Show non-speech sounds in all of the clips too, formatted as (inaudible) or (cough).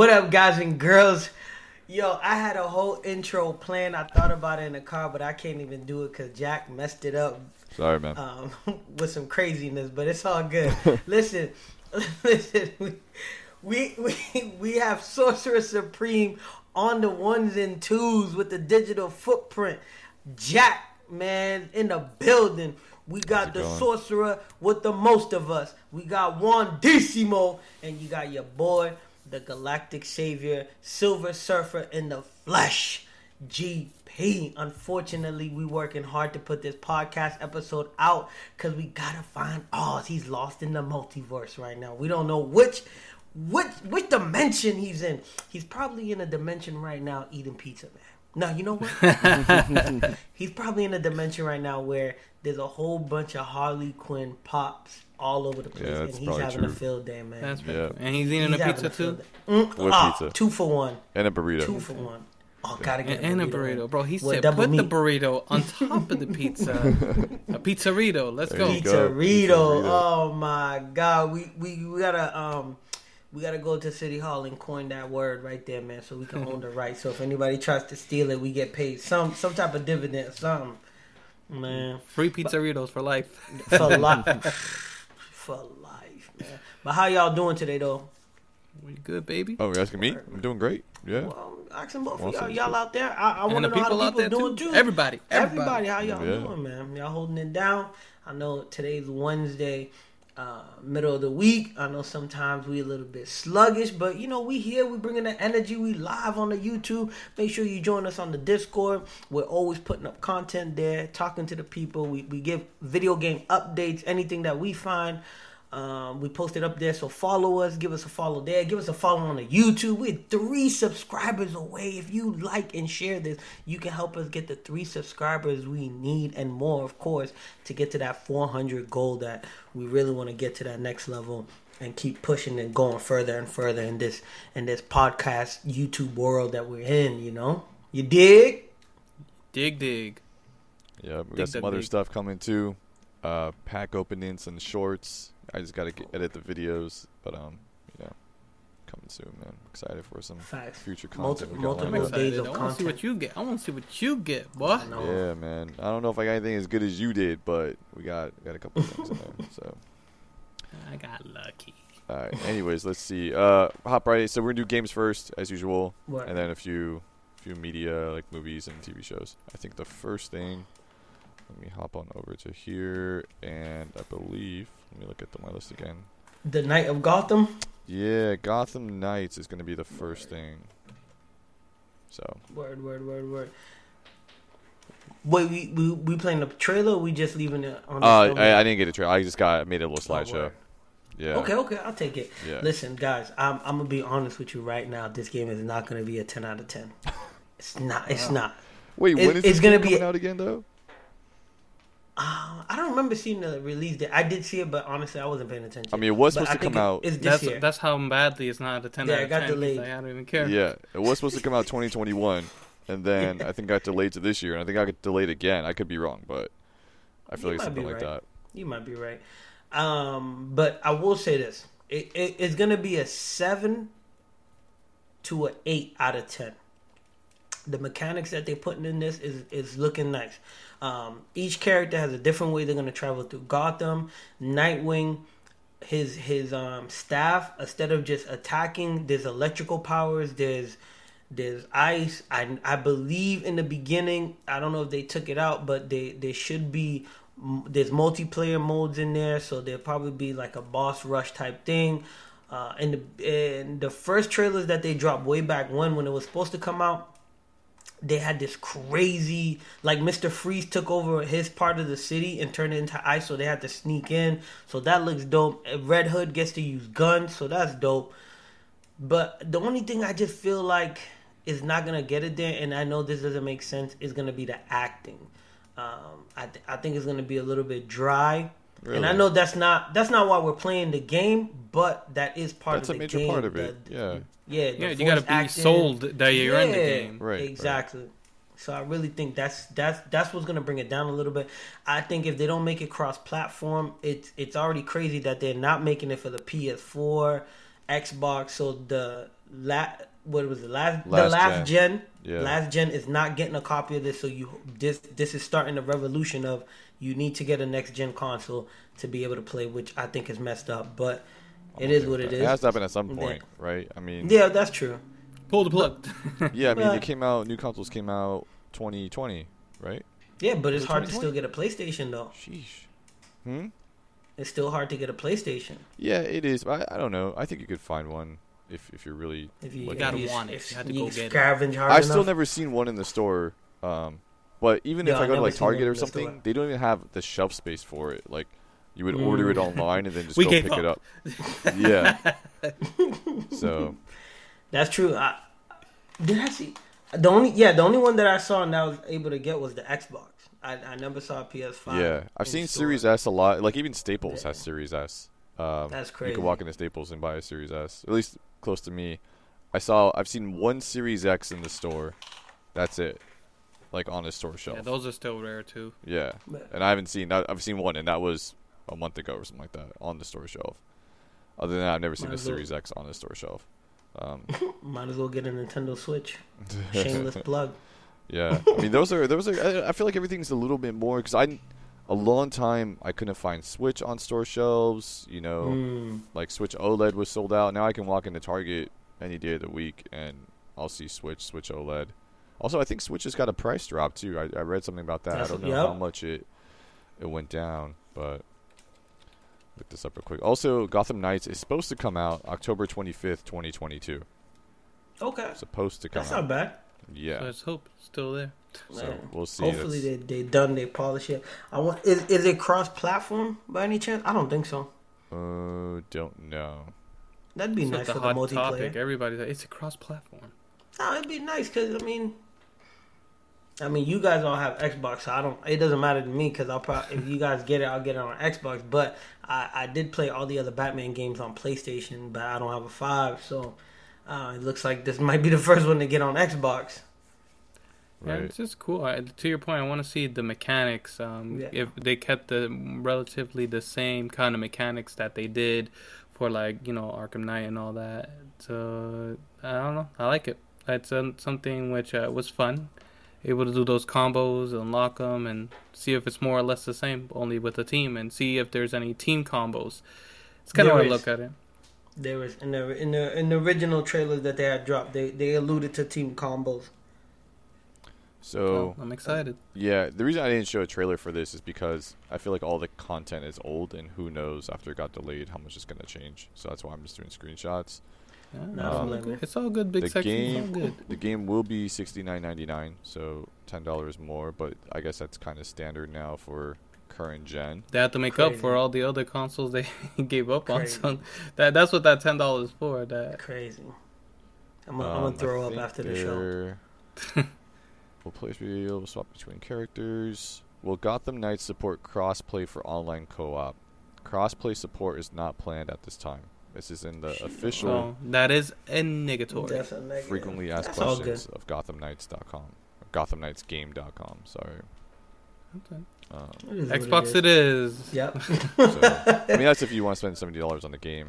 What up, guys and girls? Yo, I had a whole intro plan. I thought about it in the car, but I can't even do it because Jack messed it up Sorry, man. um, (laughs) with some craziness. But it's all good. (laughs) listen, (laughs) listen. We, we we we have Sorcerer Supreme on the ones and twos with the digital footprint. Jack, man, in the building. We got the going? sorcerer with the most of us. We got Juan Decimo, and you got your boy, the Galactic Savior, Silver Surfer in the flesh. GP. Unfortunately, we working hard to put this podcast episode out because we gotta find Oz. He's lost in the multiverse right now. We don't know which which which dimension he's in. He's probably in a dimension right now eating pizza, man. No, you know what? (laughs) he's probably in a dimension right now where there's a whole bunch of Harley Quinn pops all over the place, Yeah, and he's having true. a field day, man. That's Yeah. And he's eating He's a pizza field too. day. Mm, What ah, pizza? Two for one. and a burrito. Two for one. Oh, gotta get And, and a burrito, bro. He said, double "Put the burrito on (laughs) top of the pizza. a pizzerito. Let's There go." you go. Pizzerito. Pizzerito. Oh my god. We, we we gotta um we gotta go to City Hall and coin that word right there, man, so we can own the (laughs) right. So if anybody tries to steal it, we get paid some some type of dividend or something. Man. Free pizzeritos for life. For (laughs) life. For life, man. But how y'all doing today though? We good, baby. Oh, you're asking me? I'm doing great. Yeah. Well, I'm asking both Well, of y'all, y'all out there. I, I want to the know how people the out people there doing too. too. Everybody, Everybody, everybody. how y'all Yeah. doing, man? Y'all holding it down. I know today's Wednesday, uh, middle of the week. I know sometimes we a little bit sluggish, but you know we here. We bringing the energy. We live on the YouTube. Make sure you join us on the Discord. We're always putting up content there, talking to the people. We we give video game updates, anything that we find. Um, we posted up there, so follow us. Give us a follow there. Give us a follow on the YouTube. We're three subscribers away. If you like and share this, you can help us get the three subscribers we need and more, of course, to get to that 400 goal that we really want to get to that next level and keep pushing and going further and further in this in this podcast YouTube world that we're in. You know, you dig? Dig, dig. Yeah, we Dig got some other big. stuff coming too. Uh, pack openings and shorts. I just gotta get, edit the videos, but um, you know, coming soon, man. excited for some Facts. future content. we got multiple I'm days excited. of I want to see what you get. I want to see what you get, boy. I. Yeah, man. I don't know if I got anything as good as you did, but we got got a couple of things in there. So, I got lucky. all right. Anyways, let's see. Uh, Hot Friday. So we're gonna do games first, as usual, What? and then a few few media like movies and TV shows. I think the first thing. Let me hop on over to here, and I believe. Let me look at the, my list again. The Night of Gotham. Yeah, Gotham Knights is gonna be the first thing. So Word, word, word, word. Wait, we we, we playing the trailer? or We just leaving it on? The Uh. I, I didn't get a trailer. I just got made a little Oh, slideshow. word. yeah. Okay, okay, I'll take it. Yeah. Listen, guys, I'm I'm gonna be honest with you right now. This game is not gonna be a 10 out of 10. It's not. It's not. Wait, It- when is it's gonna be- coming out again though? Uh, I don't remember seeing the release date. I did see it, but honestly, I wasn't paying attention. I mean, it was supposed I to come it- out. It's this That's year. that's how badly it's not a ten Yeah, out it of got 10. 'cause delayed. I don't even care. Yeah, it was supposed to come out (laughs) 2021, and then I think got delayed to this year, and I think I got delayed again. I could be wrong, but I feel You like might be something like that. You might be right. Um, but I will say this: it, it, it's gonna be a seven to an eight out of ten. The mechanics that they're putting in this is is looking nice. Um, each character has a different way they're gonna travel through Gotham. Nightwing, his his um staff instead of just attacking, there's electrical powers. There's there's ice. I I believe in the beginning. I don't know if they took it out, but they there should be. There's multiplayer modes in there, so there'll probably be like a boss rush type thing. Uh, and the in the first trailers that they dropped way back when when it was supposed to come out, they had this crazy like Mr. Freeze took over his part of the city and turned it into ice, so they had to sneak in. So that looks dope. Red Hood gets to use guns, so that's dope. But the only thing I just feel like is not gonna get it there, and I know this doesn't make sense, is gonna be the acting. Um, I th- I think it's gonna be a little bit dry, and I know that's not that's not why we're playing the game, but that is part That's of a major part of it. the- Yeah. Yeah, the Yeah, you gotta be acting. sold that you're in the game. Right, right. Exactly. So I really think that's that's that's what's gonna bring it down a little bit. I think if they don't make it cross platform, it's it's already crazy that they're not making it for the PS4, Xbox. So the la- what was it last, the Last last gen, Yeah. last gen is not getting a copy of this. So you this this is starting the revolution of you need to get a next gen console to be able to play, which I think is messed up. But it is what it is. it It is. has to happen at some Yeah. point, right? I mean, Yeah, that's true. Pull the plug. (laughs) yeah. I mean, it came out. New consoles came out 2020, right? Yeah, but it's hard to still get a PlayStation though. Sheesh. Hmm. It's still hard to get a PlayStation Yeah, it is. I, I don't know. I think you could find one if if you're really. if you, Like, if gotta you, want it. if You have to you go get it. scavenge hard I've enough. still never seen one in the store. Um, but even Yeah, if I go to like Target or something, store. they don't even have the shelf space for it. Like, you would order it Mm. online and then just We go gave pick it up. up. Yeah. (laughs) so That's true. I, did I see the only yeah the only one that I saw and I was able to get was the Xbox. I, I never saw a PS5. yeah, I've seen store. Series S a lot. Like even Staples Yeah. has Series S. Um, That's You can walk into Staples and buy a Series S. At least close to me. I saw. I've seen one Series X in the store. That's it. Like on a store shelf. yeah, those are still rare too. Yeah, and I haven't seen. I- I've seen one, and that was a month ago or something like that on the store shelf. Other than that, I've never seen Might a as well- Series X on the store shelf. Um, (laughs) Might as well get a Nintendo Switch. (laughs) Shameless plug. yeah, I mean those are those are. I, I feel like everything's a little bit more because I, a long time I couldn't find Switch on store shelves. You know, Mm, like Switch OLED was sold out. Now I can walk into Target any day of the week and I'll see Switch, Switch OLED. Also, I think Switch has got a price drop too. I, I read something about that. That's- I don't know yep. how much it it went down, but look this up real quick. Also, Gotham Knights is supposed to come out October 25th, 2022. okay, Supposed to come that's out. not bad. Yeah. So let's hope it's still there. So Yeah. we'll see. Hopefully they they done they polish it. I want is is it cross platform by any chance? I don't think so. Uh, don't know. That'd be It's nice not for the the hot topic. multiplayer. Everybody's like, it's a cross-platform. No, it'd be nice because I mean, I mean, you guys all have Xbox, so I don't. It doesn't matter to me because I'll probably if you guys get it, I'll get it on Xbox. But I, I did play all the other Batman games on PlayStation, but I don't have a five, so uh, it looks like this (laughs) might be the first one to get on Xbox. Yeah, Right. it's just cool. I, to your point, I want to see the mechanics. Um, Yeah. If they kept the relatively the same kind of mechanics that they did for like you know Arkham Knight and all that. So I don't know. I like it. It's um, something which uh, was fun. Able to do those combos, unlock them, and see if it's more or less the same, only with a team, and see if there's any team combos. It's kind of There how I look at it. There was in the in the in the original trailers that they had dropped, they they alluded to team combos. So So I'm excited. yeah, the reason I didn't show a trailer for this is because I feel like all the content is old, and who knows after it got delayed how much is gonna change. So that's why I'm just doing screenshots. Yeah, it's all Um, good. it's all good. Big the section. Game- all good. The game will be sixty nine ninety nine, so ten dollars more. But I guess that's kind of standard now for current gen. They have to make up for all the other consoles they (laughs) gave up on. So that that's what that ten dollars for. That Crazy. I'm gonna, I'm Um, gonna throw up after the show. they're- (laughs) will players be We'll swap between characters? Will Gotham Knights support crossplay for online co-op? Crossplay support is not planned at this time. This is in the official so that is a negatory. That's a negative. frequently asked That's all good. questions of GothamKnights.com. Or GothamKnightsGame.com. Sorry. Okay. Um, It is Xbox it is. Yep. (laughs) so, I mean, that's if you want to spend seventy dollars on the game.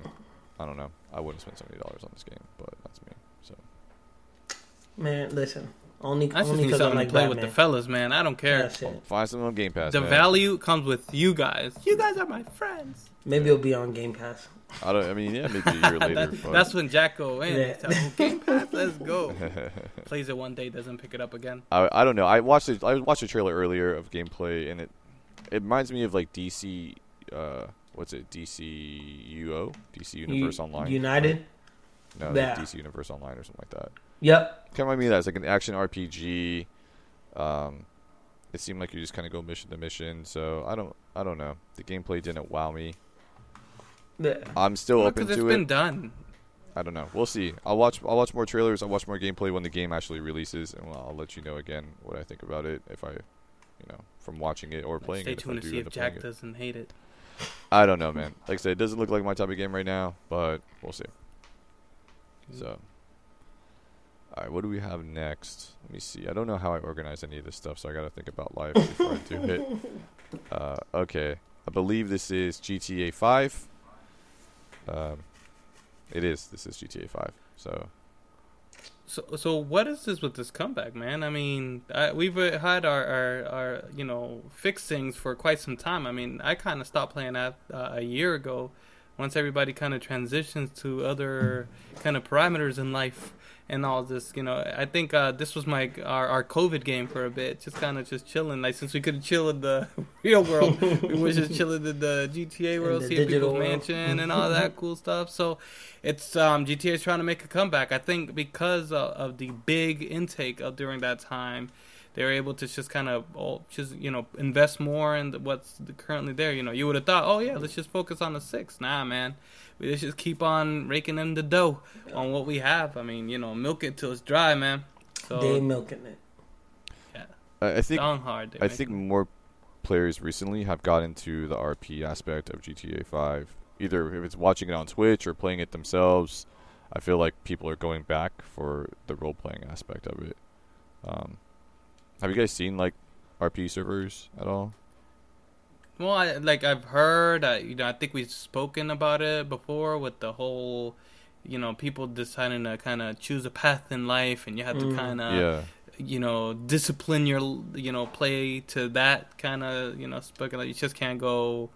I don't know. I wouldn't spend seventy dollars on this game, but that's me. So Man, listen. Only I just only need because I something like to play Batman. with the fellas, man. I don't care. That's it. find something on Game Pass. The man. value comes with you guys. You guys are my friends. Maybe it'll be on Game Pass. I don't. I mean, yeah, maybe a year (laughs) later. That- but that's when Jack go in. Yeah. Tell him, Game (laughs) Pass, let's go. (laughs) Plays it one day, doesn't pick it up again. I, I don't know. I watched it. I watched a trailer earlier of gameplay, and it it reminds me of like DC. Uh, what's it? DCUO, DC Universe U- Online. United. No, Yeah. DC Universe Online or something like that. Yep. Kind of remind me of that. It's like an action RPG. Um, it seemed like you just kind of go mission to mission. So I don't. I don't know. The gameplay didn't wow me. I'm still open Because it's to been it. done. I don't know. We'll see. I'll watch. I'll watch more trailers. I'll watch more gameplay when the game actually releases, and I'll let you know again what I think about it. If I, you know, from watching it or playing Stay it. I tuned to see if Jack doesn't hate it. I don't know, man. Like I said, it doesn't look like my type of game right now, but we'll see. So, all right, what do we have next? Let me see. I don't know how I organize any of this stuff, so I got to think about life before I do it. (laughs) Uh, okay, I believe this is GTA 5. Um, it is. This is GTA 5. So So, so what is this with this comeback, man? I mean, I, we've uh, had our, our, our, you know, fixed things for quite some time. I mean, I kind of stopped playing that uh, a year ago, once everybody kind of transitions to other kind of parameters in life and all this. You know, I think uh, this was my our, our COVID game for a bit, just kind of just chilling. Like since we couldn't chill in the (laughs) real world, we were just chilling in the GTA world, seeing people's mansion and all that (laughs) cool stuff. So it's um, GTA is trying to make a comeback. I think because of, of the big intake of during that time they're able to just kind of just you know invest more in what's currently there. You know, you would have thought, oh yeah, let's just focus on the six. Nah, man, we just keep on raking in the dough on what we have. I mean, you know, milk it till it's dry, man. So they milking it. Yeah, I think hard. I think more players recently have got into the RP aspect of GTA Five. Either if it's watching it on Twitch or playing it themselves, I feel like people are going back for the role playing aspect of it. Um, have you guys seen like RP servers at all? Well, I, like I've heard, uh, you know, I think we've spoken about it before with the whole, you know, people deciding to kind of choose a path in life, and you have to mm. kind of, yeah. you know, discipline your, you know, play to that kind of, you know, spoken. Like you just can't go,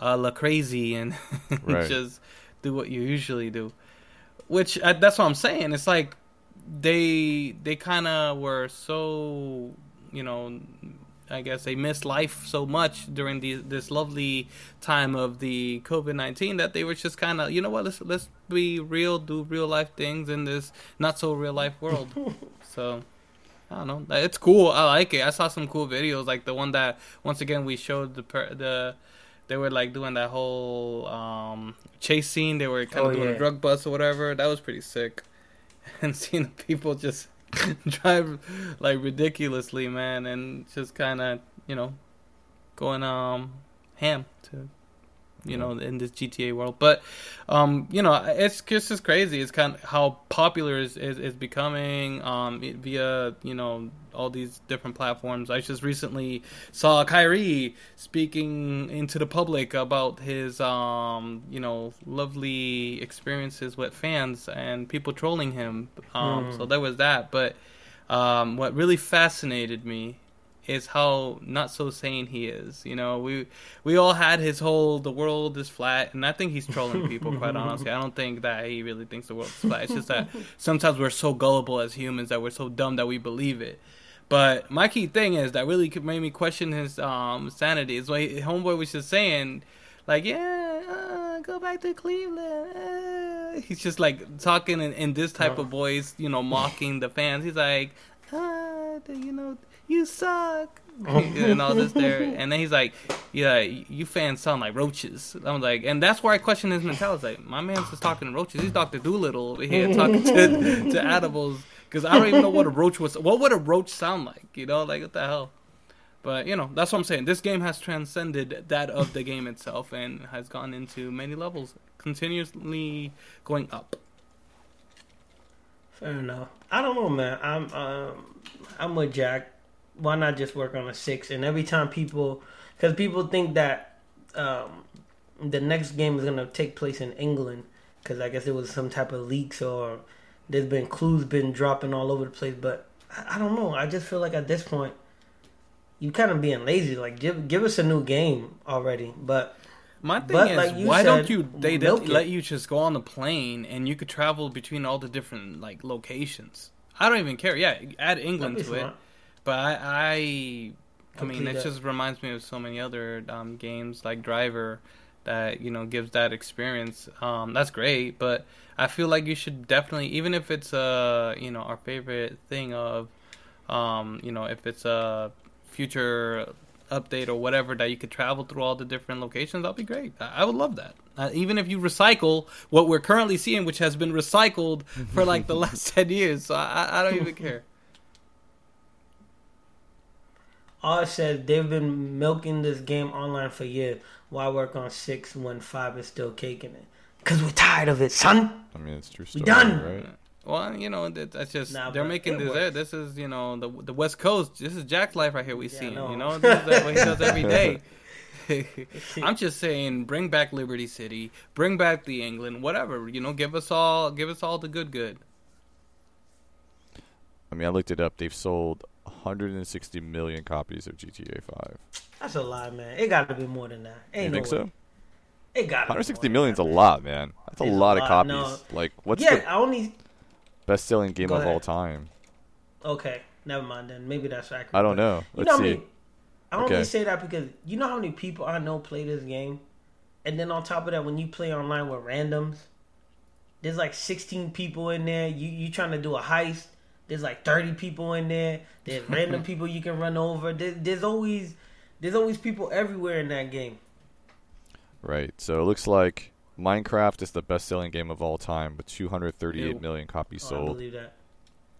uh, la crazy and (laughs) right. just do what you usually do. Which uh, that's what I'm saying. It's like they they kind of were so, you know I guess they missed life so much during the, this lovely time of the COVID nineteen that they were just kind of you know what let's let's be real, do real life things in this not so real life world. (laughs) so I don't know, it's cool. I like it. I saw some cool videos like the one that once again we showed the per- the they were like doing that whole um, chase scene. They were kind of oh, doing yeah. a drug bust or whatever. That was pretty sick. (laughs) And seeing people just (laughs) drive like ridiculously, man, and just kind of you know going um ham to you know in this GTA world. But um, you know, it's just as crazy. It's kind of how popular is is, is becoming um via you know all these different platforms. I just recently saw Kyrie speaking into the public about his um you know lovely experiences with fans and people trolling him. Um, mm. so there was that, but. Um, what really fascinated me is how not so sane he is. You know, we we all had his whole the world is flat, and I think he's trolling people. quite honestly, I don't think that he really thinks the world is flat. It's just that (laughs) sometimes we're so gullible as humans that we're so dumb that we believe it. But my key thing is that really made me question his um, sanity. Is what homeboy was just saying, like, yeah, uh, go back to Cleveland. Uh. He's just like talking in, in this type of voice, you know, mocking the fans. He's like, uh, you know you suck. (laughs) and all this there, and then he's like, "Yeah, you fans sound like roaches." I'm like, and that's where I question his mentality. Like, my man's just talking to roaches. He's Doctor Dolittle over here talking to (laughs) to animals because I don't even know what a roach was. What would a roach sound like? You know, like what the hell? But you know, that's what I'm saying. This game has transcended that of the game itself and has gone into many levels, continuously going up. Fair enough. I don't know, man. I'm um, I'm with Jack why not just work on a six? And every time people, because people think that um, the next game is gonna take place in England, because I guess it was some type of leaks or there's been clues been dropping all over the place. But I, I don't know. I just feel like at this point, you kind of being lazy. Like give give us a new game already. But my thing but, is, like why said, don't you they, they let you just go on the plane and you could travel between all the different like locations? I don't even care. Yeah, add England to smart. it. But I, I, I mean, it just reminds me of so many other um, games like Driver that you know gives that experience. Um, that's great, but I feel like you should definitely, even if it's a you know our favorite thing of, um, you know, if it's a future update or whatever that you could travel through all the different locations, that'd be great. I, I would love that. Uh, even if you recycle what we're currently seeing, which has been recycled (laughs) for like the last ten years, so I, I don't even care. (laughs) all said they've been milking this game online for years. Why work on six when five is still caking it? Cause we're tired of it, son. I mean, it's true. Story, we done. Right? Well, you know, that's just nah, they're making this. Works. This is you know the the West Coast. This is Jack's life right here. We yeah, see. You know, this is what he does every (laughs) day. (laughs) I'm just saying, bring back Liberty City, bring back the England, whatever. You know, give us all, give us all the good, good. I mean, I looked it up. They've sold 160 million copies of GTA 5. That's a lot, man. It got to be more than that. Ain't you no think so? It got 160 million's a lot, man. That's a It's a lot of copies. no. Like, what's yeah, the I only. best-selling game Go of all time? Okay, never mind then. Maybe that's accurate. I don't know. You Let's know how see. many, I only say that because you know how many people I know play this game, and then on top of that, when you play online with randoms, there's like 16 people in there. You you trying to do a heist? There's like 30 people in there. There's random (laughs) people you can run over. There, there's always there's always people everywhere in that game. Right. So it looks like Minecraft is the best-selling game of all time with 238 Ew. million copies Oh, I sold. believe that.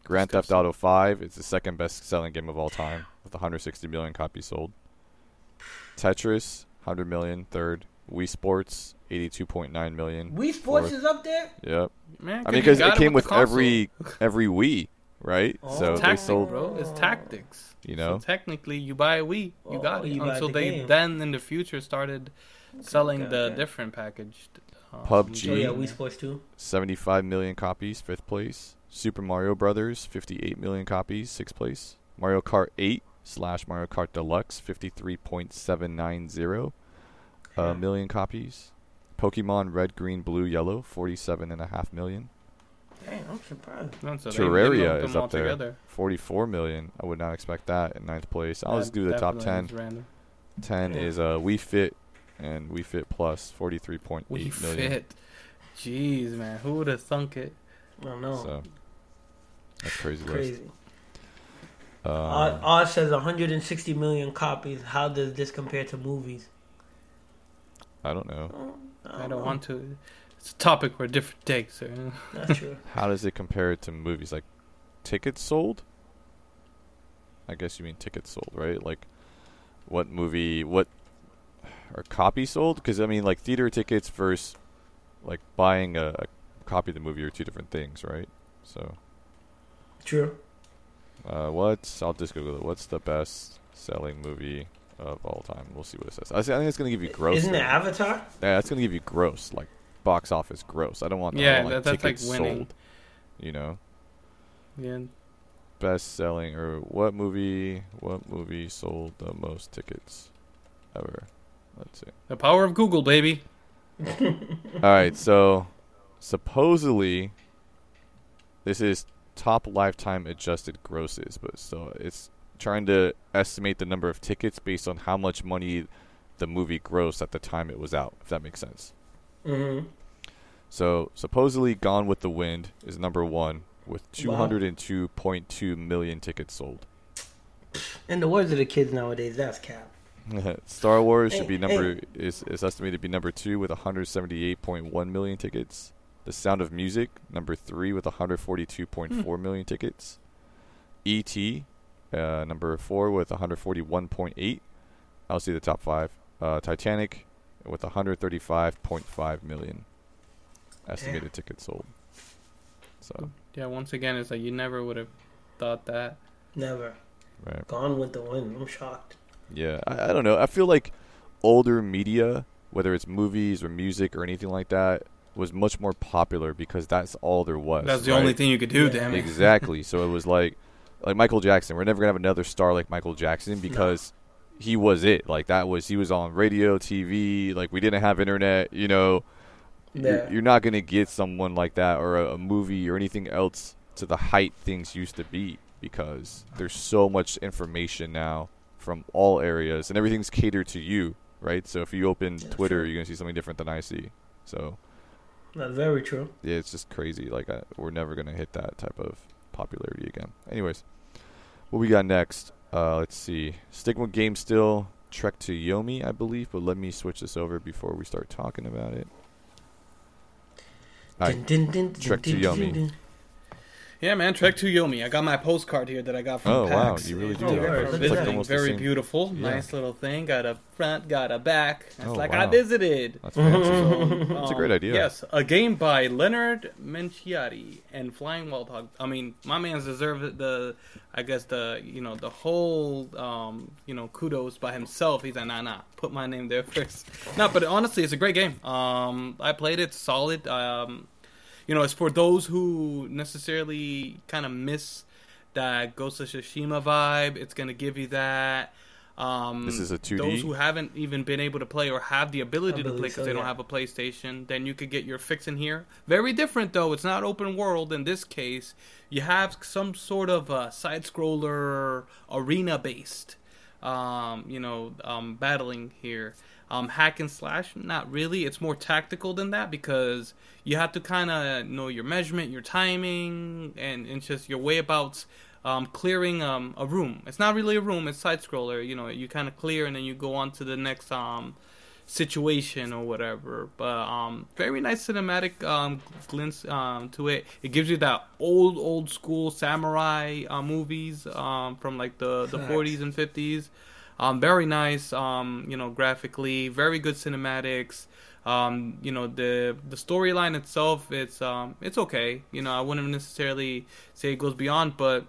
Grand Theft Auto 5 is the second best-selling game of all time with 160 million copies sold. Tetris 100 million third. Wii Sports 82.9 million. Wii Sports Fourth. is up there. Yep. Man, I mean, because got it came with with every every Wii, right? Oh. so they tactics, sold, bro. It's tactics. you know. So technically, you buy a Wii, you Oh, got it. you buy Until the they game. then in the future started selling okay, the okay. different packaged. Um, PUBG. Oh yeah, Gee. Wii Sports too. 75 million copies, fifth place. Super Mario Brothers, 58 million copies, sixth place. Mario Kart 8 slash Mario Kart Deluxe, 53.790 uh, Hmm. million copies. Pokemon Red, Green, Blue, Yellow, 47.5 million. Dang, I'm surprised. No, so they- they Terraria is up there. together. 44 million. I would not expect that in ninth place. I'll just do the top 10. Random. 10 Yeah. is uh, Wii Fit and Wii Fit Plus, 43.8 We million. fit. Jeez, man, who would have thunk it? I don't know. So that's crazy. list. Crazy. Um, Oz, Oz says 160 million copies. How does this compare to movies? I don't know. Oh, I don't want to. It's a topic for a different day, sir. That's true. (laughs) How does it compare to movies? Like tickets sold? I guess you mean tickets sold, right? Like what movie? What are copies sold? Because I mean, like theater tickets versus like buying a, a copy of the movie are two different things, right? So, True. uh, what's I'll just Google it. What's the best selling movie of all time? We'll see what it says. I think it's gonna give you gross. Isn't it. Avatar? Yeah, that's gonna give you gross, like box office gross. I don't want the Yeah, whole, like, that- that's like winning. sold. You know, Yeah, best selling or what movie? What movie sold the most tickets ever? Let's see. the power of Google, baby. (laughs) All right, so supposedly this is top lifetime adjusted grosses, but so it's trying to estimate the number of tickets based on how much money the movie grossed at the time it was out. If that makes sense. Mm-hmm. So supposedly, Gone with the Wind is number one with Wow. 202.2 million tickets sold. In the words of the kids nowadays, that's cap. (laughs) Star Wars should be number is is estimated to be number two with 178.1 million tickets. The Sound of Music number three with 142.4 million tickets. E.T. Uh, number four with 141.8. I'll see the top five. Uh, Titanic with 135.5 million estimated tickets sold. So Yeah, once again, it's like you never would have thought that. Never. right. Gone with the wind. I'm shocked. Yeah, I, I don't know. I feel like older media, whether it's movies or music or anything like that, was much more popular because that's all there was. That's the right? only thing you could do, Yeah. damn it. Exactly. so it was like, like Michael Jackson. We're never gonna have another star like Michael Jackson because he was it. Like that was he was on radio, TV. Like we didn't have internet. You know, Yeah. you're, not gonna get someone like that or a, a movie or anything else to the height things used to be because there's so much information now from all areas and everything's catered to you, right? So if you open Twitter, true. you're gonna see something different than I see. So That's very true. yeah, it's just crazy. Like I, we're never gonna hit that type of popularity again. Anyways, what we got next? Uh, let's see. Stigma game still Trek to Yomi, I believe, but let me switch this over before we start talking about it. Dun, dun, Trek to Yomi. Dun. Yeah, man, Trek to Yomi. I got my postcard here that I got from Oh, wow, PAX. you really do Oh, Yeah, word. from visiting. that. almost Very same- beautiful, Yeah. nice little thing. Got a front, got a back. It's Oh, like I visited. that's fancy. So, (laughs) That's a um, great idea. Yes, a game by Leonard Menchiari and Flying Wild Hog. I mean, my man's deserved the, I guess the, you know, the whole, um, you know, kudos by himself. He's like, nah, nah, put my name there (laughs) first. no, but honestly, it's a great game. Um, I played it, solid. Um, you know, it's for those who necessarily kind of miss that Ghost of Tsushima vibe. It's gonna give you that. Um, This is a 2D? Those who haven't even been able to play or have the ability I to play because so, they don't have a PlayStation, then you could get your fix in here. Very different though. It's not open world in this case. You have some sort of uh, side scroller arena based, um, you know, um, battling here. Um, hack and slash, not really. It's more tactical than that because you have to kind of know your measurement, your timing, and it's just your wayabouts um, clearing um, a room. It's not really a room; it's side scroller. You know, you kind of clear and then you go on to the next um, situation or whatever. But um, very nice cinematic um, glimpse um, to it. It gives you that old old school samurai uh, movies um, from like the the 40s and 50s. Um, very nice, um, you know, graphically. Very good cinematics. Um, you know, the the storyline itself, it's um, it's okay. You know, I wouldn't necessarily say it goes beyond, but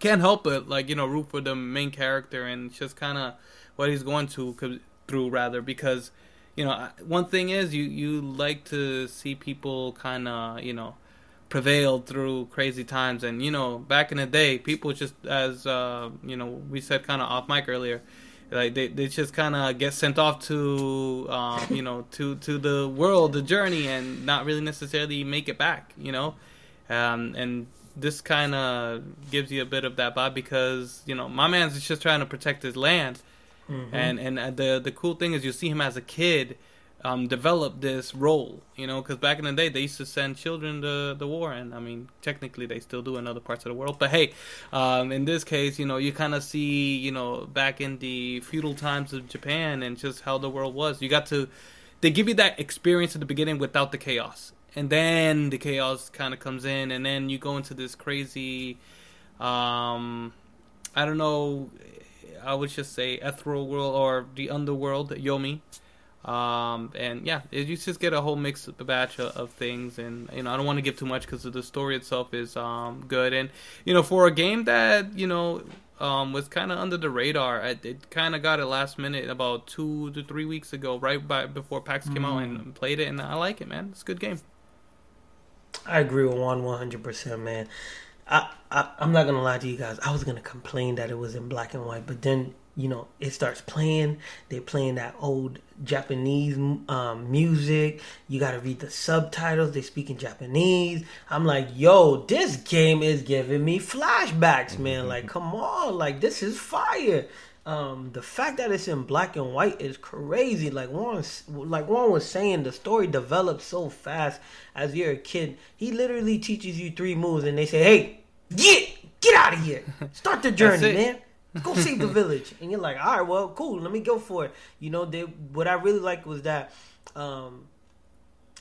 can't help but like you know root for the main character and just kind of what he's going to through rather because you know one thing is you you like to see people kind of you know prevail through crazy times. And you know back in the day people just as uh you know we said kind of off mic earlier like they, they just kind of get sent off to um you know to to the world the journey and not really necessarily make it back you know? Um and this kind of gives you a bit of that vibe because you know my man's just trying to protect his land. Mm-hmm. and and uh, the the cool thing is you see him as a kid um, develop this role, you know, because back in the day they used to send children to the war, and I mean technically they still do in other parts of the world. But hey, um, in this case, you know, you kind of see, you know, back in the feudal times of Japan and just how the world was. You got to they give you that experience at the beginning without the chaos, and then the chaos kind of comes in, and then you go into this crazy, um, I don't know, I would just say ethereal world or the underworld, Yomi. Um, and yeah, it, you just get a whole mix of a batch of, of things, and you know I don't want to give too much because the story itself is um good, and you know for a game that you know um was kind of under the radar, it, it kind of got it last minute about two to three weeks ago, right by before PAX came out, and played it, and I like it, man. It's a good game. I agree with Juan one hundred percent, man. I, I I'm not gonna lie to you guys. I was gonna complain that it was in black and white, but then you know it starts playing. They're playing that old Japanese um, music. You got to read the subtitles. They speak in Japanese. I'm like, yo, this game is giving me flashbacks, man. Like, come on, like this is fire. Um, the fact that it's in black and white is crazy. Like Warren, like Warren was saying, the story develops so fast. As you're a kid, he literally teaches you three moves, and they say, "Hey, get get out of here, start the journey, man." Go save the village, and you're like, all right, well, cool. Let me go for it. You know, they what I really liked was that, um,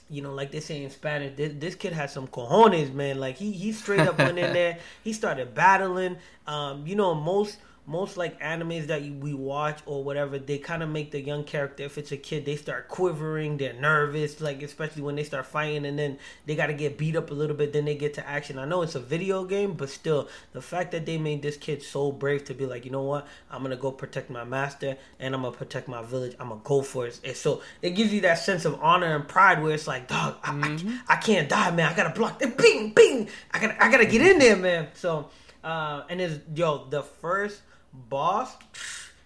you know, like they say in Spanish, this, this kid had some cojones, man. Like he he straight up went in (laughs) there. He started battling. Um, you know, most most like animes that we watch or whatever, they kind of make the young character. If it's a kid, they start quivering. They're nervous, like especially when they start fighting, and then they got to get beat up a little bit. Then they get to action. I know it's a video game, but still, the fact that they made this kid so brave to be like, you know what, I'm gonna go protect my master and I'm gonna protect my village. I'm gonna go for it. And so it gives you that sense of honor and pride where it's like, dog, I, I, I can't die, man. I gotta block. And bing, bing. I gotta, I gotta get in there, man. So, uh, and it's yo the first boss.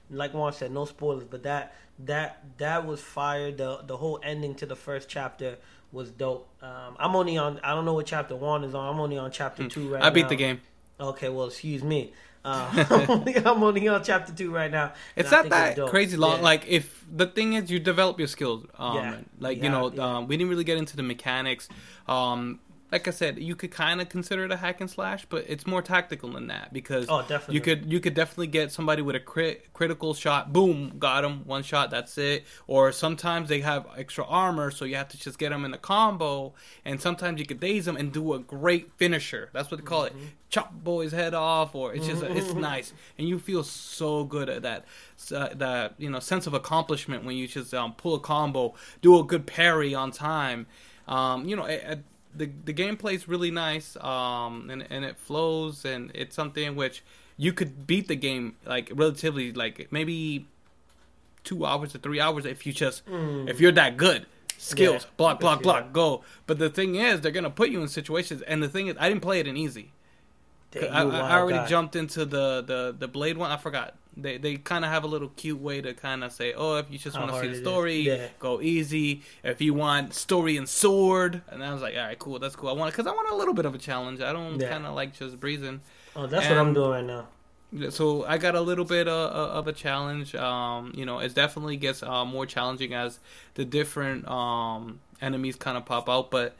Like Juan said, no spoilers, but that that that was fire. The the whole ending to the first chapter was dope. Um, I'm only on. I don't know what chapter one is on. I'm only on chapter two right now. Hmm. I beat the game. Okay, well, excuse me. Uh, (laughs) (laughs) I'm, only, on chapter two right now. It's not that crazy long. Yeah. Like if the thing is, you develop your skills. Um, Yeah. like Yeah, you know, um, we didn't really get into the mechanics. Um, like I said, you could kind of consider it a hack and slash, but it's more tactical than that because Oh, definitely. you could you could definitely get somebody with a crit, critical shot. Boom, got him one shot. That's it. Or sometimes they have extra armor, so you have to just get them in a combo. And sometimes you could daze them and do a great finisher. That's what they call Mm-hmm. it. Chop boy's head off, or it's just it's (laughs) nice, and you feel so good at that. Uh, that you know sense of accomplishment when you just um, pull a combo, do a good parry on time. Um, you know, it, it, the the gameplay is really nice, um, and and it flows, and it's something which you could beat the game like relatively like maybe two hours to three hours if you just if you're that good. Skills, Yeah, block, block, see block, go. But the thing is, they're gonna put you in situations, and the thing is, I didn't play it in easy. Damn, I, I- already guy. jumped into the the the blade one. I forgot. They they kind of have a little cute way to kind of say, oh, if you just want to see the story, Yeah. go easy. If you want story and sword, and I was like, all right, cool, that's cool. I want because I want a little bit of a challenge. I don't Yeah. kind of like just breezing. Oh, that's what I'm doing right now. So I got a little bit uh, of a challenge. Um, you know, it definitely gets uh, more challenging as the different um, enemies kind of pop out. But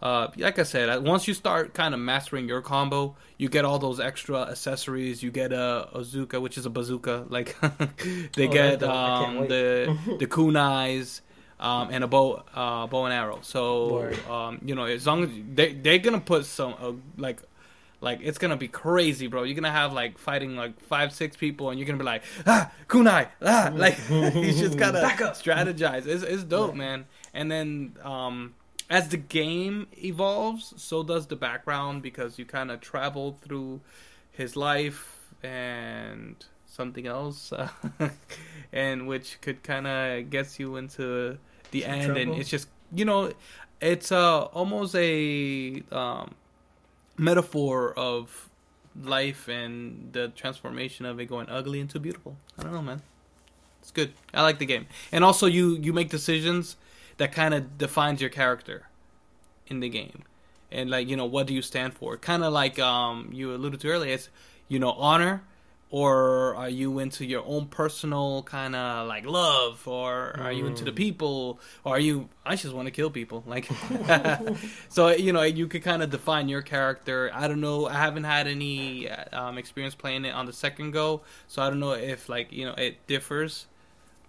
uh, like I said, once you start kind of mastering your combo, you get all those extra accessories. You get a, bazooka, which is a bazooka. Like (laughs) they Oh, get that's dope. I can't um, the (laughs) the kunais. Um, and a bow, uh, bow and arrow. So, um, you know, as long as they they're gonna put some uh, like like it's gonna be crazy, bro. You're gonna have like fighting like five, six people, and you're gonna be like, ah, kunai, ah, like (laughs) you just gotta strategize. It's it's dope, man. And then um, as the game evolves, so does the background because you kind of travel through his life and something else, uh, (laughs) and which could kind of gets you into the Some end, and it's just you know, it's uh almost a um metaphor of life and the transformation of it going ugly into beautiful. I don't know, man. It's good. I like the game, and also you you make decisions that kind of defines your character in the game, and like you know what do you stand for? Kind of like um you alluded to earlier, it's you know honor. Or are you into your own personal kind of like love, or are you into the people, or are you? I just want to kill people, like. (laughs) (laughs) so you know you could kind of define your character. I don't know. I haven't had any um, experience playing it on the second go, so I don't know if like you know it differs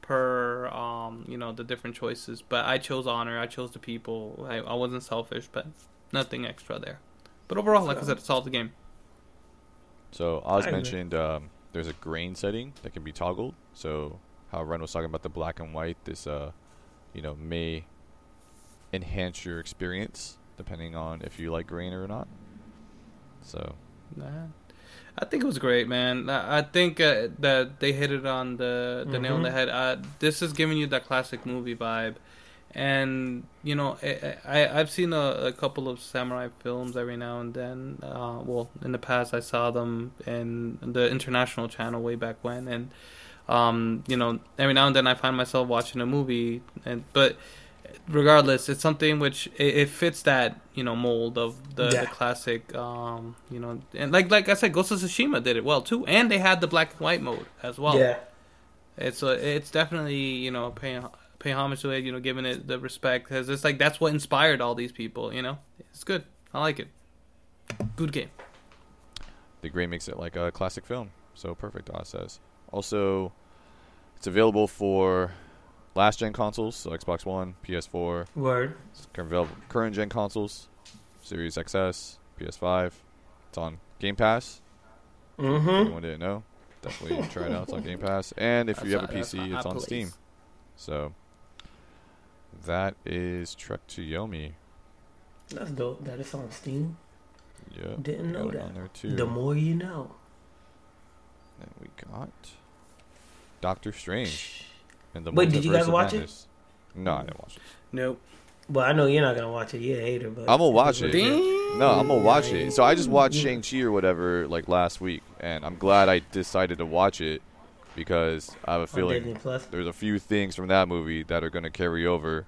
per um you know the different choices. But I chose honor. I chose the people. I, I wasn't selfish, but nothing extra there. But overall, like I said, it's all the game. So Oz I mentioned um, there's a grain setting that can be toggled. So how Ren was talking about the black and white, this uh, you know, may enhance your experience depending on if you like grain or not. So Nah. I think it was great, man. I think uh, that they hit it on the the nail on the Mhm. head. Uh, this is giving you that classic movie vibe, and you know, I, I I've seen a, a couple of samurai films every now and then. Uh, well, in the past, I saw them in the international channel way back when, and um, you know, every now and then I find myself watching a movie, and but regardless, it's something which it, it fits that you know mold of the, Yeah. the classic. Um, you know, and like like I said, Ghost of Tsushima did it well too, and they had the black and white mode as well. yeah, It's a, it's definitely you know paying pay homage to it, you know, giving it the respect because it's like that's what inspired all these people. You know, it's good. I like it. Good game. the grain makes it like a classic film. So perfect, Oz says. Also, it's available for last gen consoles, so Xbox One, PS4, word. Current gen consoles, Series XS, PS5. It's on Game Pass. Mm-hmm. anyone didn't know, definitely try it out. It's on Game Pass, and if you have a PC, it's on place. Steam. So that is Trek to Yomi. That's dope. That is on Steam. Yeah, Didn't know that. on there too. The more you know. And we got Doctor Strange. And the Wait, did you guys of watch it? No, I didn't watch it. Nope. Well, I know you're not gonna watch it. You're a hater, but I'm gonna watch it. Damn. No, I'm gonna watch it. So I just watched Shang Chi or whatever like last week, and I'm glad I decided to watch it because I have a feeling there's a few things from that movie that are gonna carry over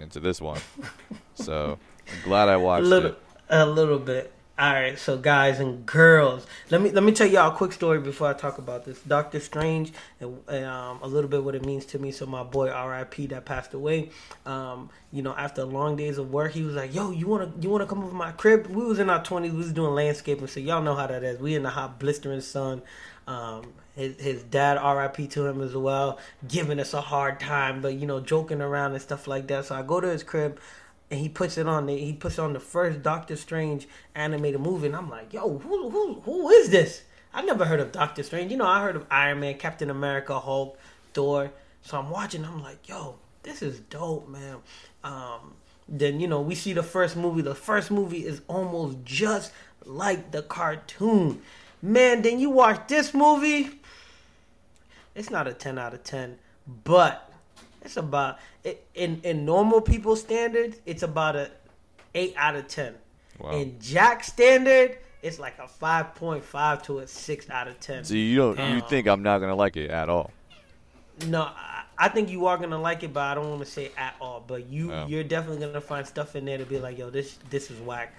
into this one. (laughs) so I'm glad I watched little, it. a little bit. All right, so guys and girls, let me let me tell y'all a quick story before I talk about this. Doctor Strange, and, and, um, a little bit what it means to me. So my boy R.I.P. that passed away. Um, you know, after long days of work, he was like, "Yo, you wanna you wanna come over my crib?" We was in our twenties, we was doing landscaping, so y'all know how that is. We in the hot blistering sun. Um, his his dad, R.I.P. to him as well, giving us a hard time, but you know, joking around and stuff like that. So I go to his crib and he puts it on the he puts on the first Doctor Strange animated movie, and I'm like, yo, who who who is this? I never heard of Doctor Strange. You know, I heard of Iron Man, Captain America, Hulk, Thor. So I'm watching. I'm like, yo, this is dope, man. Um, then you know we see the first movie. The first movie is almost just like the cartoon, man. Then you watch this movie. It's not a ten out of ten, but it's about in in normal people standards. It's about a eight out of ten. Wow. In Jack standard, it's like a five point five to a six out of ten. So you don't you um, think I'm not gonna like it at all? No, I, I think you are gonna like it, but I don't want to say at all. But you, Yeah. you're definitely gonna find stuff in there to be like, yo, this this is whack.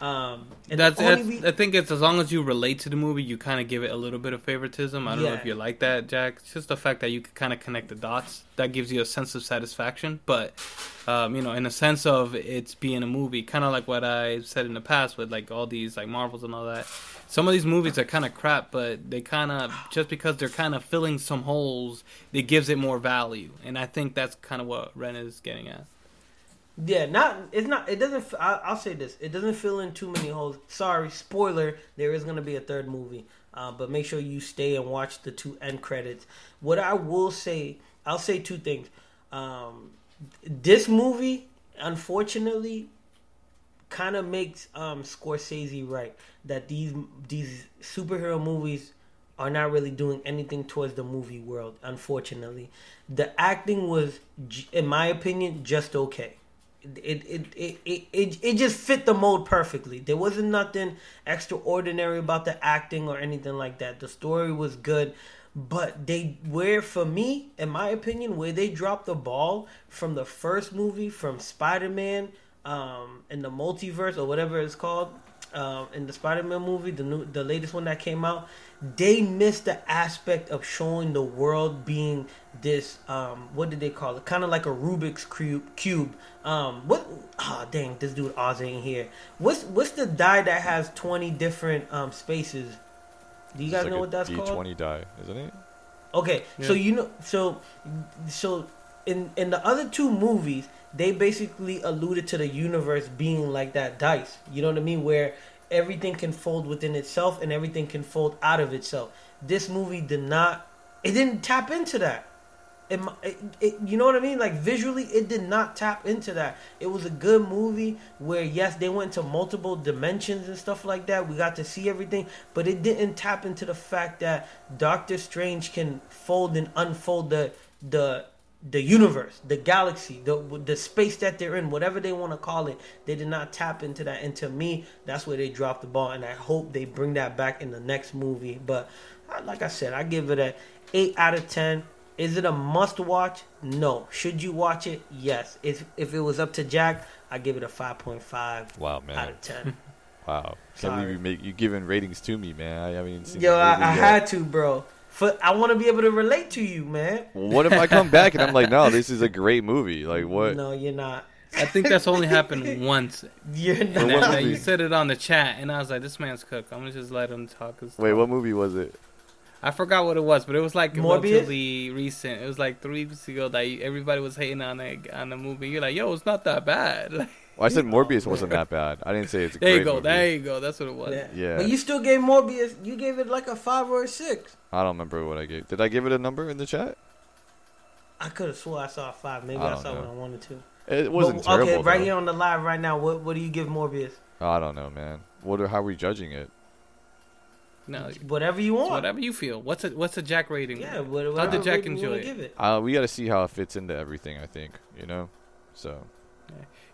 Um, and That's, that's re- I think it's as long as you relate to the movie, you kind of give it a little bit of favoritism. I don't know if you like that, Jack. It's just the fact that you can kind of connect the dots. That gives you a sense of satisfaction. But um, you know, in a sense of it's being a movie, kind of like what I said in the past with like all these like Marvels and all that. Some of these movies are kind of crap, but they kind of just because they're kind of filling some holes, it gives it more value. And I think that's kind of what Ren is getting at. Yeah, not it's not. It doesn't. I, I'll say this: it doesn't fill in too many holes. Sorry, spoiler. There is going to be a third movie, uh, but make sure you stay and watch the two end credits. What I will say, I'll say two things. Um, this movie, unfortunately, kind of makes um, Scorsese right that these these superhero movies are not really doing anything towards the movie world. Unfortunately, the acting was, in my opinion, just okay. It it, it, it, it just fit the mold perfectly. There wasn't nothing extraordinary about the acting or anything like that. The story was good, but they where for me, in my opinion, where they dropped the ball from the first movie from Spider Man, um, in the multiverse or whatever it's called, um, in the Spider Man movie, the new the latest one that came out, they missed the aspect of showing the world being this um what did they call it? Kind of like a rubik's cube cube. Um what oh dang this dude oz ain't here. What's what's the die that has 20 different um spaces? Do you guys It's know what that's D called twenty die, isn't it? Okay, so you know, so so in in the other two movies, they basically alluded to the universe being like that dice. You know what I mean? Where everything can fold within itself and everything can fold out of itself. This movie did not. It didn't tap into that. It, it, it, you know what I mean? Like visually, it did not tap into that. It was a good movie where yes, they went to multiple dimensions and stuff like that. We got to see everything, but it didn't tap into the fact that Doctor Strange can fold and unfold the the the universe, the galaxy, the the space that they're in, whatever they want to call it. They did not tap into that, and to me, that's where they dropped the ball. And I hope they bring that back in the next movie. But like I said, I give it a eight out of ten. Is it a must watch? No. Should you watch it? Yes. If if it was up to Jack, I give it a five point five Wow, man. out of ten. (laughs) Wow. Can't Sorry. believe you make you giving ratings to me, man. I haven't even seen Yo, the I, movie I had to, bro. For I want to be able to relate to you, man. What if I come back and I'm like, no, this is a great movie? Like, what? No, you're not. I think that's only happened (laughs) once. You're For And not. what then, uh, you said it on the chat, and I was like, "This man's cook. I'm gonna just let him talk." His Wait, what movie was it? I forgot what it was, but it was like Morbius? relatively recent. It was like three weeks ago that everybody was hating on it on the movie. You're like, "Yo, it's not that bad." (laughs) Well, I said Morbius wasn't that bad. I didn't say it's a there great you go. movie. There you go. That's what it was. Yeah. Yeah. But you still gave Morbius. You gave it like a five or a six. I don't remember what I gave. Did I give it a number in the chat? I could have swore I saw a five. Maybe I I, saw know. when I wanted to. It wasn't But, terrible. okay, right though. here on the live right now. What what do you give Morbius? I don't know, man. What? Are, how are we judging it? No, Whatever you want. whatever you feel. What's a what's a Jack rating? Yeah, what- whatever did Jack enjoy it? Give it. Uh, we got to see how it fits into everything. I think you know. So,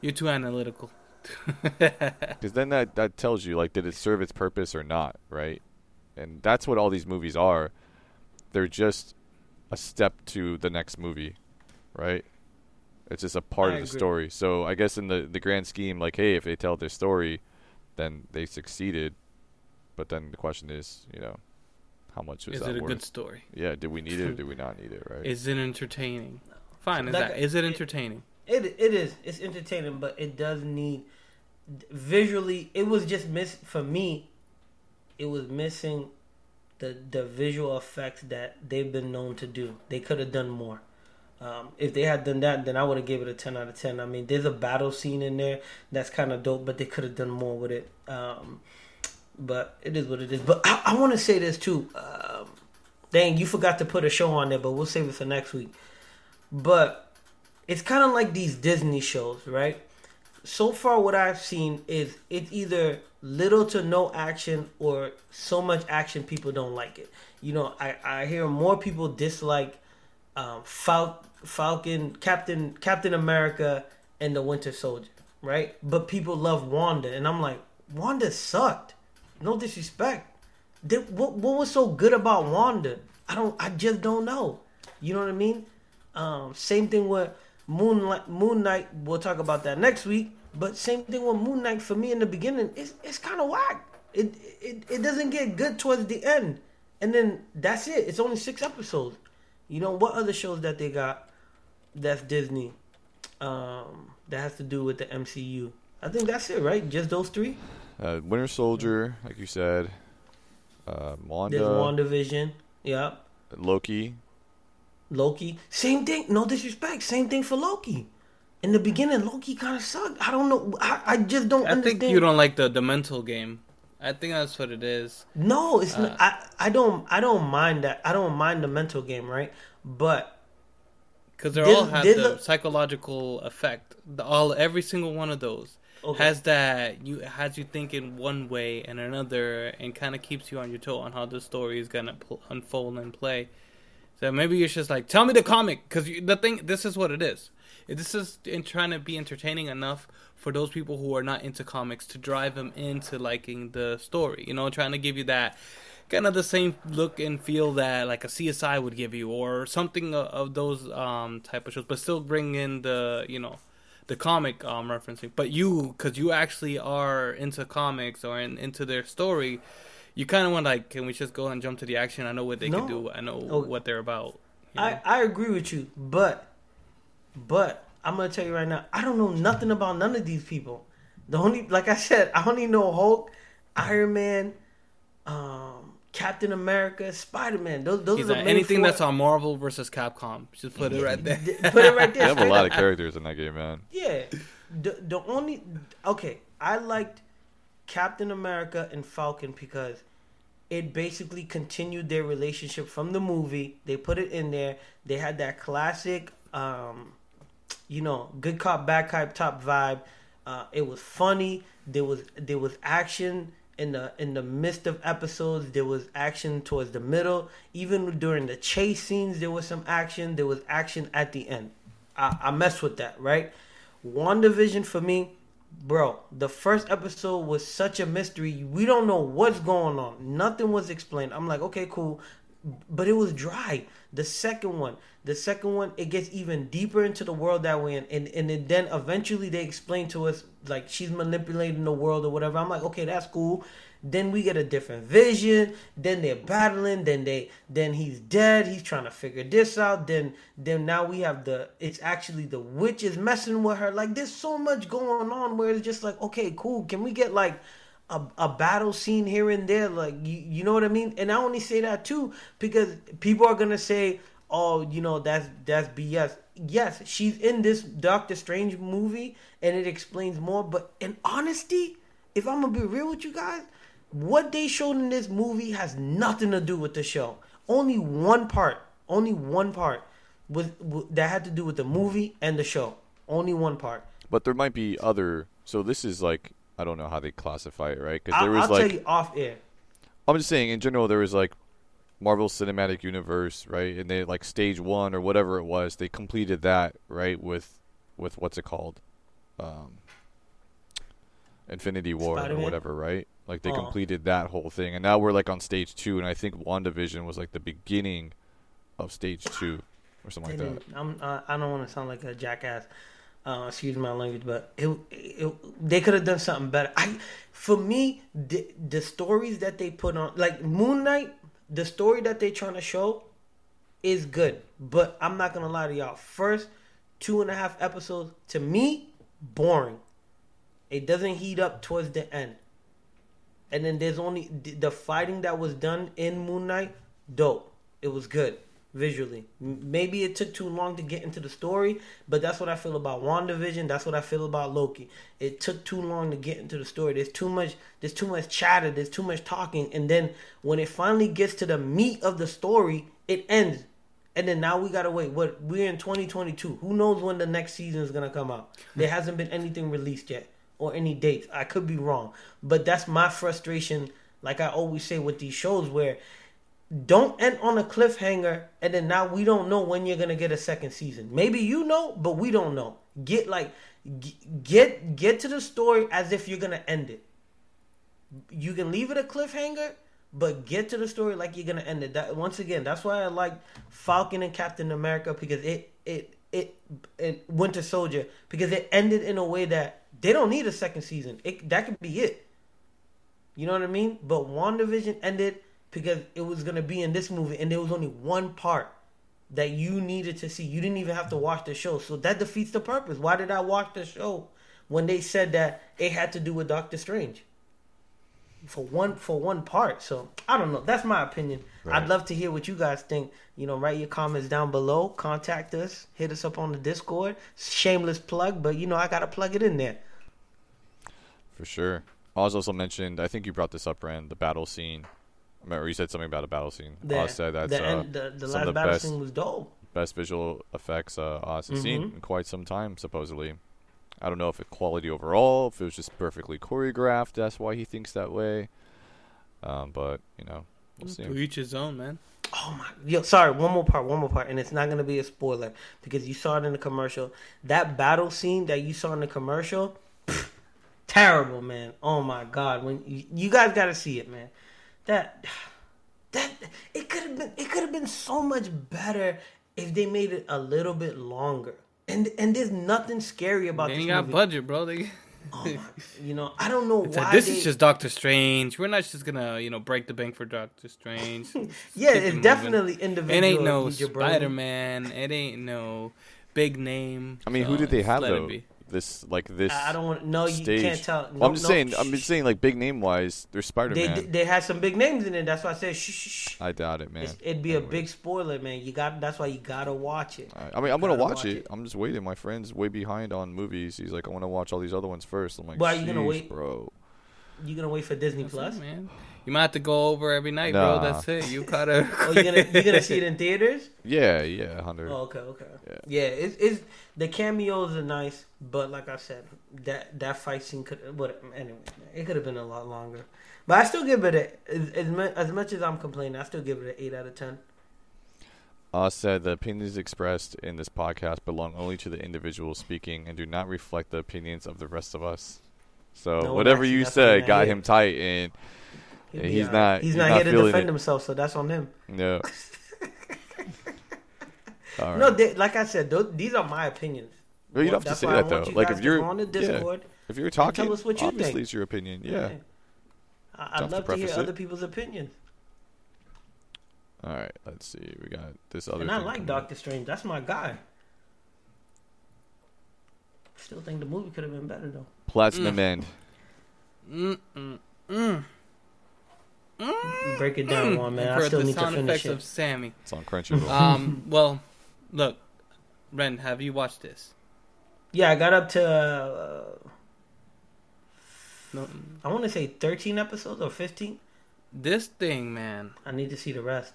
You're too analytical. (laughs) because then that that tells you like, did it serve its purpose or not, right? And that's what all these movies are. They're just a step to the next movie, right? It's just a part I of the agree. story. So I guess in the the grand scheme, like, hey, if they tell their story, then they succeeded. But then the question is, you know, how much was Is that it a worth? good story? Yeah, did we need it or (laughs) did we not need it, right? Is it entertaining? Fine. Is Like- that is it it- entertaining? It it is. It's entertaining, but it does need visually. It was just miss for me. It was missing the the visual effects that they've been known to do. They could have done more. Um, if they had done that, then I would have gave it a ten out of ten. I mean, there's a battle scene in there that's kind of dope, but they could have done more with it. Um, but it is what it is. But I, I want to say this too. Um, dang, you forgot to put a show on there, but we'll save it for next week. But it's kind of like these Disney shows, right? So far, what I've seen is it's either little to no action or so much action people don't like it. You know, I, I hear more people dislike um, Fal- Falcon, Captain Captain America, and the Winter Soldier, right? But people love Wanda, and I'm like, Wanda sucked. no disrespect. That, what what was so good about Wanda? I don't. I just don't know. You know what I mean? Um, same thing with Moonlight. Moon Knight. We'll talk about that next week. But same thing with Moon Knight for me in the beginning. It's it's kind of whack. It, it it doesn't get good towards the end, and then that's it. It's only six episodes. You know what other shows that they got? That's Disney. Um, that has to do with the MCU. I think that's it, right? Just those three. Uh, Winter Soldier, like you said. Uh, Wanda. There's WandaVision. Yeah. Loki. Loki. Same thing. No disrespect. Same thing for Loki. In the beginning, Loki kind of sucked. I don't know. I, I just don't I understand. think you don't like the the mental game. I think that's what it is. No, it's Uh, not. I, I don't. I don't mind that. I don't mind the mental game, right? But Because they all have the a- psychological effect. The, all every single one of those Okay. has that you has you thinking one way and another, and kind of keeps you on your toe on how the story is gonna pl- unfold and play. So maybe you're just like, tell me the comic, because the thing, this is what it is. This is in trying to be entertaining enough for those people who are not into comics to drive them into liking the story. You know, trying to give you that kind of the same look and feel that like a CSI would give you, or something of, of those um, type of shows, but still bring in the you know the comic um, referencing. But you, because you actually are into comics or in, into their story, you kind of want like, can we just go and jump to the action? I know what they No. can do. I know Oh. what they're about. you I know? I agree with you. But but I'm gonna tell you right now. I don't know nothing about none of these people. The only like I said, I only know Hulk, Iron Man, um, Captain America, Spider Man. Those those He's are the anything four- that's on Marvel versus Capcom. Just put it right there. Put it right They (laughs) there. have a lot of characters in that game, man. Yeah. The the only okay, I liked Captain America and Falcon because it basically continued their relationship from the movie. They put it in there. They had that classic um you know, good cop bad cop top vibe. Uh it was funny. There was there was action in the in the midst of episodes there was action towards the middle even during the chase scenes there was some action there was action at the end i, I mess with that right WandaVision for me, bro, the first episode was such a mystery. We don't know what's going on. Nothing was explained. I'm like, okay, cool. But it was dry. The second one, the second one, it gets even deeper into the world that we're in. And, and then- then eventually they explain to us, like, she's manipulating the world or whatever. I'm like, okay, that's cool. Then we get a different vision. Then they're battling. Then they then he's dead. He's trying to figure this out. Then then now we have the it's actually the witch is messing with her. Like there's so much going on where it's just like okay, cool. Can we get like a, a battle scene here and there? Like you you know what I mean? And I only say that too because people are gonna say, oh, you know that's that's BS. Yes, she's in this Doctor Strange movie and it explains more. But in honesty, if I'm gonna be real with you guys, what they showed in this movie has nothing to do with the show. Only one part, only one part was w- that had to do with the movie and the show. Only one part. But there might be other. So this is like I don't know how they classify it, right? Because there was I'll like tell you off air. I'm just saying in general there was like Marvel Cinematic Universe, right? And they like stage one or whatever it was, they completed that, right, with with what's it called? Um Infinity War Spider-Man? or whatever, right? Like they Oh. completed that whole thing and now we're like on stage two and I think WandaVision was like the beginning of stage two or something like that. I'm, I, I don't want to sound like a jackass. Uh, excuse my language, but it, it they could have done something better. I, for me, the the stories that they put on, like Moon Knight, the story that they're trying to show, is good. But I'm not gonna lie to y'all. First two and a half episodes, to me, boring. It doesn't heat up towards the end. And then there's only the- fighting that was done in Moon Knight, dope. It was good visually. Maybe it took too long to get into the story, but that's what I feel about WandaVision. That's what I feel about Loki. It took too long to get into the story. There's too much there's too much chatter, there's too much talking, and then when it finally gets to the meat of the story, it ends. And then now we gotta wait. What we're in 2022. Who knows when the next season is gonna come out? There hasn't been anything released yet or any dates. I could be wrong, but that's my frustration. Like I always say with these shows, where don't end on a cliffhanger, and then now we don't know when you're gonna get a second season. Maybe you know, but we don't know. Get like get get to the story as if you're gonna end it. you can leave it a cliffhanger, but get to the story like you're gonna end it. That once again, that's why I like Falcon and Captain America because it it it, it Winter Soldier because it ended in a way that they don't need a second season. It that could be it. You know what I mean? But WandaVision ended because it was gonna be in this movie, and there was only one part that you needed to see. You didn't even have to watch the show, so that defeats the purpose. Why did I watch the show when they said that it had to do with Doctor Strange? For one for one part, so I don't know. That's my opinion. Right. I'd love to hear what you guys think. You know, write your comments down below. Contact us. Hit us up on the Discord. Shameless plug, but you know I gotta plug it in there. For sure. Oz also mentioned, I think you brought this up, Rand, the battle scene. I remember you said something about a battle scene. The, Oz said that's the, uh, end, the, the some last of the battle best- scene was dope. best visual effects uh, Oz has seen Mhm. in quite some time, supposedly. I don't know if it's quality overall, if it was just perfectly choreographed, that's why he thinks that way. Um, but, you know, we'll see. To each his own, man. Oh my! Yo, sorry. One more part. One more part, and it's not gonna be a spoiler because you saw it in the commercial. That battle scene that you saw in the commercial, pff, terrible, man. Oh my god! When you, you guys got to see it, man. That that it could have been it could have been so much better if they made it a little bit longer. And and there's nothing scary about They this ain't got movie. budget, bro. They Oh (laughs) my, you know, I don't know It's why like, this they- is just Doctor Strange. We're not just gonna, you know, break the bank for Doctor Strange. (laughs) yeah, Keep it it's moving. definitely individual. It ain't no. Spider Man. It ain't no big name. I mean, who did they just have, let it though? Be. This, like, this. I I don't want. No, you stage. can't tell. Well, I'm just no, saying, I'm just saying, like, big name wise, there's Spider They Man. they had some big names in it. That's why I said shh shh shh. I doubt it, man. It's- It'd be a big spoiler, man. You got. That's why you gotta watch it. I I mean, I'm gonna watch, watch it. it. I'm just waiting. My friend's way behind on movies. He's like, I want to watch all these other ones first. I'm like, Why are you gonna wait?" bro? You gonna wait for Disney That's Plus? it, man. You might have to go over every night, Nah. bro. That's it. You gotta. Oh, you gonna you gonna see it in theaters? Yeah, yeah, hundred. Oh, okay, okay. Yeah. Yeah, it's, it's the cameos are nice, but like I said, that that fight scene could. But anyway, it could have been a lot longer. But I still give it a as, as, mu- as much as I'm complaining, I still give it an eight out of ten. Oz said the opinions expressed in this podcast belong only to the individual speaking and do not reflect the opinions of the rest of us. So No whatever actually you said got him tight, and He'd he's alright. not- He's he's not, not here to defend it. himself, so that's on him. (laughs) no. All right. No, they, like I said, those, these are my opinions. Well, you don't have to say that though. Like if you're go on the yeah, Discord, if you're talking, us what you obviously think. it's your opinion. Yeah. yeah. I, would have to love to hear it. other people's opinions. All right. Let's see. We got this other. And I like. Doctor Strange. That's my guy. Still think the movie could have been better though. Platinum Mm. End. Mm, mm, mm. Break it down, one man. I for still the need to sound finish effects it. of Sammy. It's on Crunchyroll. Um. (laughs) well, look, Ren, have you watched this? Yeah, I got up to uh, No. I want to say 13 episodes or 15. This thing, man. I need to see the rest.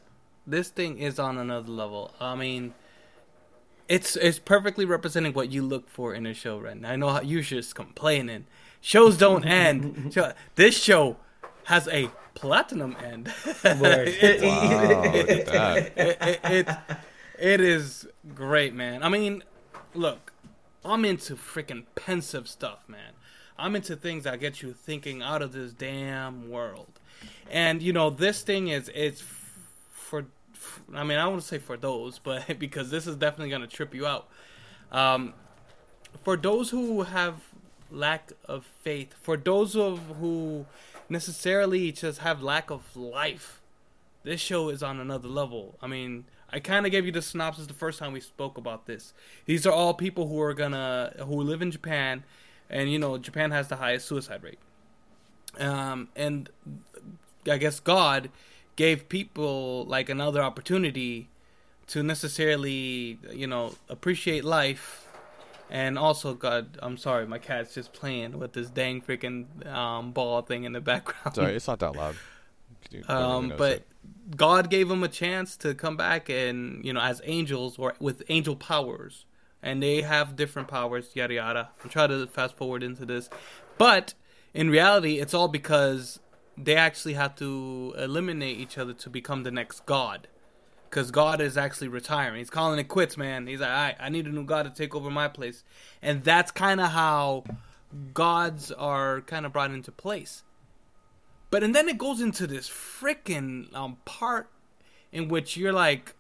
this thing is on another level. I mean, it's it's perfectly representing what you look for in a show, right? I know how you're just complaining. Shows don't end. (laughs) This show has a platinum end. Word. (laughs) It's- wow, look at that. it, it, it, it is great, man. I mean, look, I'm into freaking pensive stuff, man. I'm into things that get you thinking out of this damn world. And you know, this thing is it's f- for, I mean, I don't want to say for those, (laughs) but because this is definitely gonna trip you out. Um, for those who have lack of faith, for those of who necessarily just have lack of life, this show is on another level. I mean, I kind of gave you the synopsis the first time we spoke about this. These are all people who are gonna who live in Japan, and you know Japan has the highest suicide rate. Um, and I guess God gave people like another opportunity to necessarily, you know, appreciate life. And also, God, I'm sorry, my cat's just playing with this dang freaking um, ball thing in the (laughs) background. Sorry, it's not that loud. You don't even Um, but it. God gave them a chance to come back and you know as angels or with angel powers, and they have different powers. Yada yada. I'm trying to fast forward into this, but in reality, it's all because they actually have to eliminate each other to become the next God. Because God is actually retiring. He's calling it quits, man. He's like, all right, I need a new God to take over my place. And that's kind of how gods are kind of brought into place But and then it goes into this freaking um, part in which you're like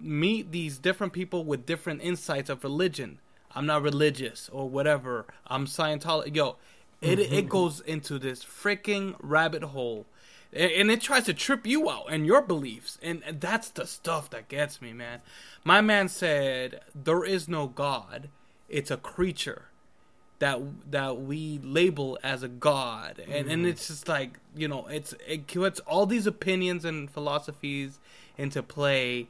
meet these different people with different insights of religion. I'm not religious or whatever. I'm Scientology. Yo, it it goes into this freaking rabbit hole. And it tries to trip you out and your beliefs. And and that's the stuff that gets me, man. My man said, There is no God. It's a creature that that we label as a god and and mm-hmm. it's just like you know it's it puts all these opinions and philosophies into play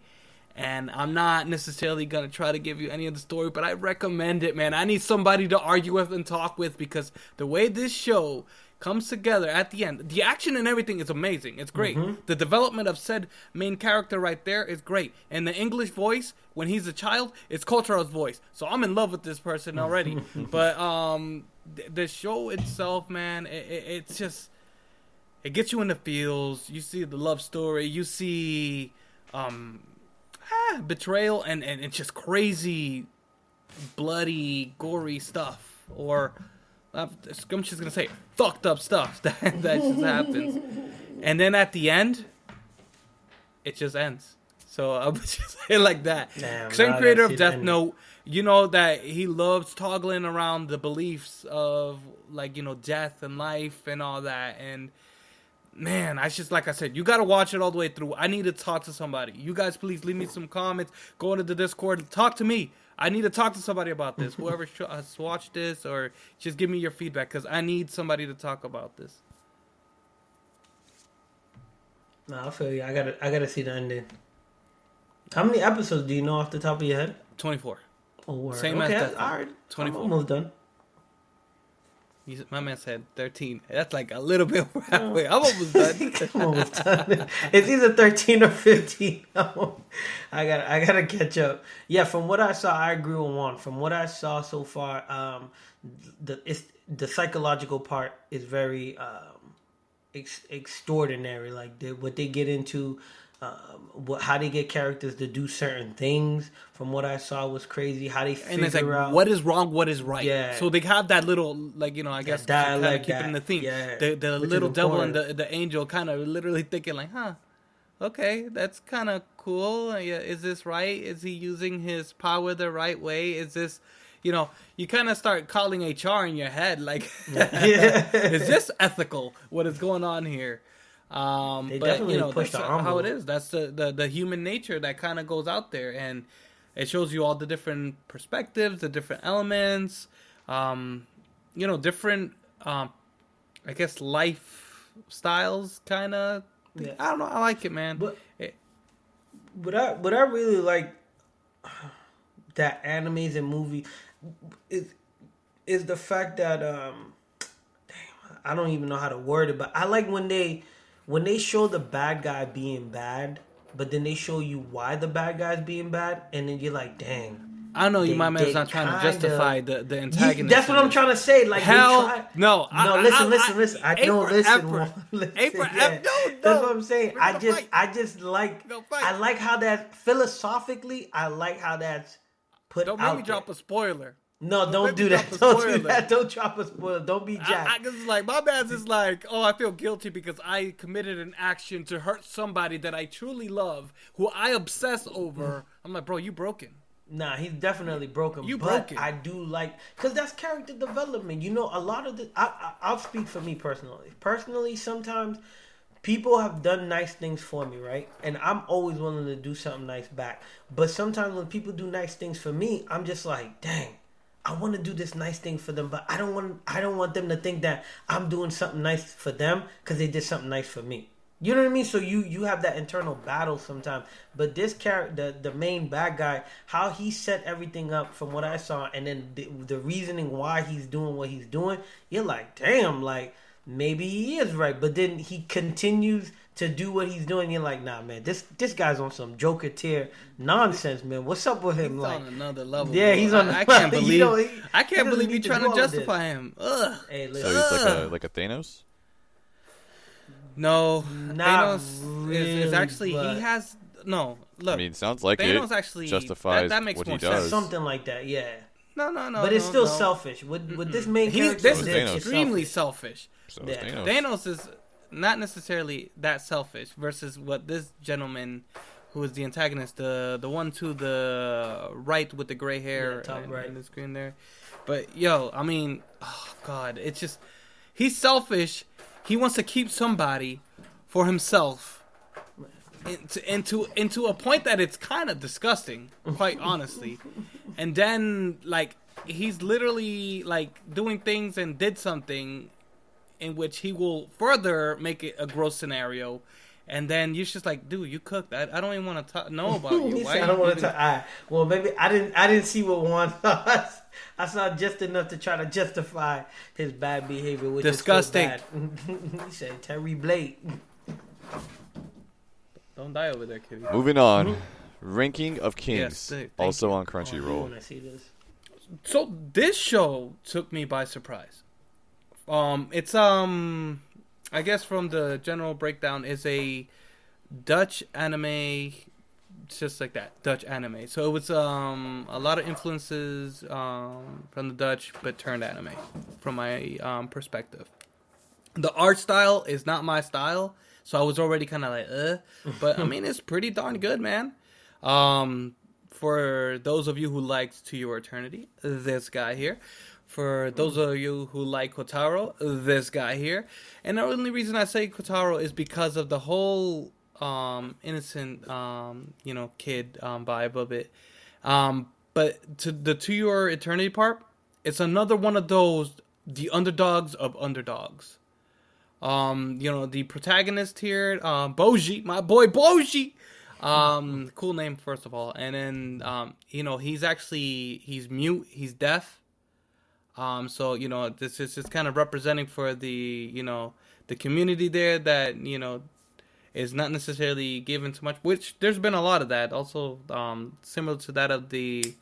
and I'm not necessarily gonna try to give you any of the story, but I recommend it, man. I need somebody to argue with and talk with because the way this show comes together at the end, the action and everything is amazing. It's great. The development of said main character right there is great, and the English voice when he's a child, it's Cultural's voice. So I'm in love with this person already. (laughs) but um, th- the show itself, man, it, it, it's just it gets you in the feels. You see the love story. You see um, ah, betrayal and, and it's just crazy, bloody, gory stuff. Or Uh, I'm just gonna say fucked up stuff (laughs) that that just happens. And then at the end, it just ends. So I would (laughs) just say it like that. Same creator of Death. Note. You know that he loves toggling around the beliefs of like you know death and life and all that and man, I just like I said, you got to watch it all the way through. I need to talk to somebody. You guys, please leave me some comments. Go into the Discord, talk to me. I need to talk to somebody about this. Whoever sh- uh, has watched this, or just give me your feedback because I need somebody to talk about this. No, I feel you. I gotta, I gotta see the ending. How many episodes do you know off the top of your head? Twenty four. Oh, word. Same as okay, Death Note. all right. 24. I'm almost done. My man said thirteen. That's like a little bit over (laughs) halfway. I'm almost (laughs) done. (laughs) I'm almost done. It's either 13 or 15. I gotta, I gotta catch up. Yeah, from what I saw, I agree with Juan. From what I saw so far, um, the it's the psychological part is very um, ex- extraordinary. Like the, what they get into, um, what how they get characters to do certain things. From what I saw, was crazy. How they figure and it's like out what is wrong, what is right. Yeah. So they have that little, like you know, I guess kind of dialect, keep the theme. yeah, the the which little devil and the the angel kind of literally thinking like, huh, okay, that's kind of cool. Yeah, is this right? Is he using his power the right way? Is this, you know, you kind of start calling HR in your head like, (laughs) (laughs) is this ethical? What is going on here? Um, They but definitely you know, push the how it is. That's the, the the human nature that kind of goes out there, and it shows you all the different perspectives, the different elements, um, you know, different, um, I guess, life styles, kind of. Yeah. I don't know. I like it, man. But- It- What I what I really like (sighs) that animes and movie is is the fact that um damn, I don't even know how to word it, but I like when they when they show the bad guy being bad, but then they show you why the bad guy's being bad, and then you're like, dang. I know you, They- my man's not trying to kinda- justify the the You- antagonist. that's what I'm trying to say. Like Hell try, no! I- no, I- listen, I- listen, I- listen. I A know, for listen. Juan, listen, A for yeah. effort. No, That's what I'm saying. I just, fight. I just like, We're gonna fight. I like how that philosophically, I like how that's put Don't out make me drop a spoiler. No, don't do that. Don't do that. Don't drop a spoiler. Don't be I, Jack. I just like my man's is like, oh, I feel guilty because I committed an action to hurt somebody that I truly love, who I obsess over. I'm like, bro, you broken. Nah, he's definitely broken. You but broken. I do like because that's character development. You know, a lot of the. I, I, I'll speak for me personally. Personally, sometimes people have done nice things for me, right? And I'm always willing to do something nice back. But sometimes when people do nice things for me, I'm just like, dang. I want to do this nice thing for them, but I don't want I don't want them to think that I'm doing something nice for them because they did something nice for me. You know what I mean? So you you have that internal battle sometimes. But this character, the, the main bad guy, how he set everything up from what I saw, and then the, the reasoning why he's doing what he's doing, you're like, damn, like maybe he is right. But then he continues to do what he's doing. You're like, nah, man, this this guy's on some Joker tier nonsense, man. What's up with him? He's like, on another level. Yeah, bro. he's on I, I (laughs) can't you believe. know, he- I can't believe need you to trying to all of this. justify him. Ugh. hey, So listen, he's like a like a Thanos. No, Not Thanos is, really, is actually but- he has no. Look, I mean, it sounds like Thanos it actually justifies that, that makes what more he sense. does. something like that, yeah. No, no, no. but it's no, still no. selfish. With with this main He, character, this is extremely selfish. selfish. So Yeah. Thanos. Thanos is not necessarily that selfish versus what this gentleman who is the antagonist, the the one to the right with the gray hair Yeah, top right. in the screen there. But yo, I mean, oh god, it's just he's selfish. He wants to keep somebody for himself. Into, into into a point that it's kind of disgusting, quite (laughs) honestly. And then like he's literally like doing things and did something in which he will further make it a gross scenario. And then you're just like, dude, you cooked. I, I don't even want to know (laughs) about you. Why said, I don't want to talk. All right. Well, maybe I didn't. I didn't see what Juan (laughs) saw. I saw just enough to try to justify his bad behavior, which Disgusting. is still bad. (laughs) he said Terry Blake. Don't die over there, kitty. Moving on. Ranking of Kings. Yes, also you. on oh, Crunchyroll. want to see this. So this show took me by surprise. Um, it's um, I guess from the general breakdown, is a Dutch anime, just like that Dutch anime. So it was um a lot of influences um from the Dutch, but turned anime from my um perspective. The art style is not my style, so I was already kind of like, uh. But I mean, it's (laughs) pretty darn good, man. Um, for those of you who liked To Your Eternity, this guy here. For those of you who like Kotaro, this guy here. And the only reason I say Kotaro is because of the whole um, innocent, um, you know, kid um, vibe of it. Um, but to the To Your Eternity part, it's another one of those the underdogs of underdogs. Um, you know, the protagonist here, um, Bojji, my boy Bojji. Cool name first of all, and then you know, he's actually he's mute, he's deaf. Um, so you know, this is just kind of representing for the you know the community there that you know is not necessarily given too much. Which there's been a lot of that. Also, um, similar to that of the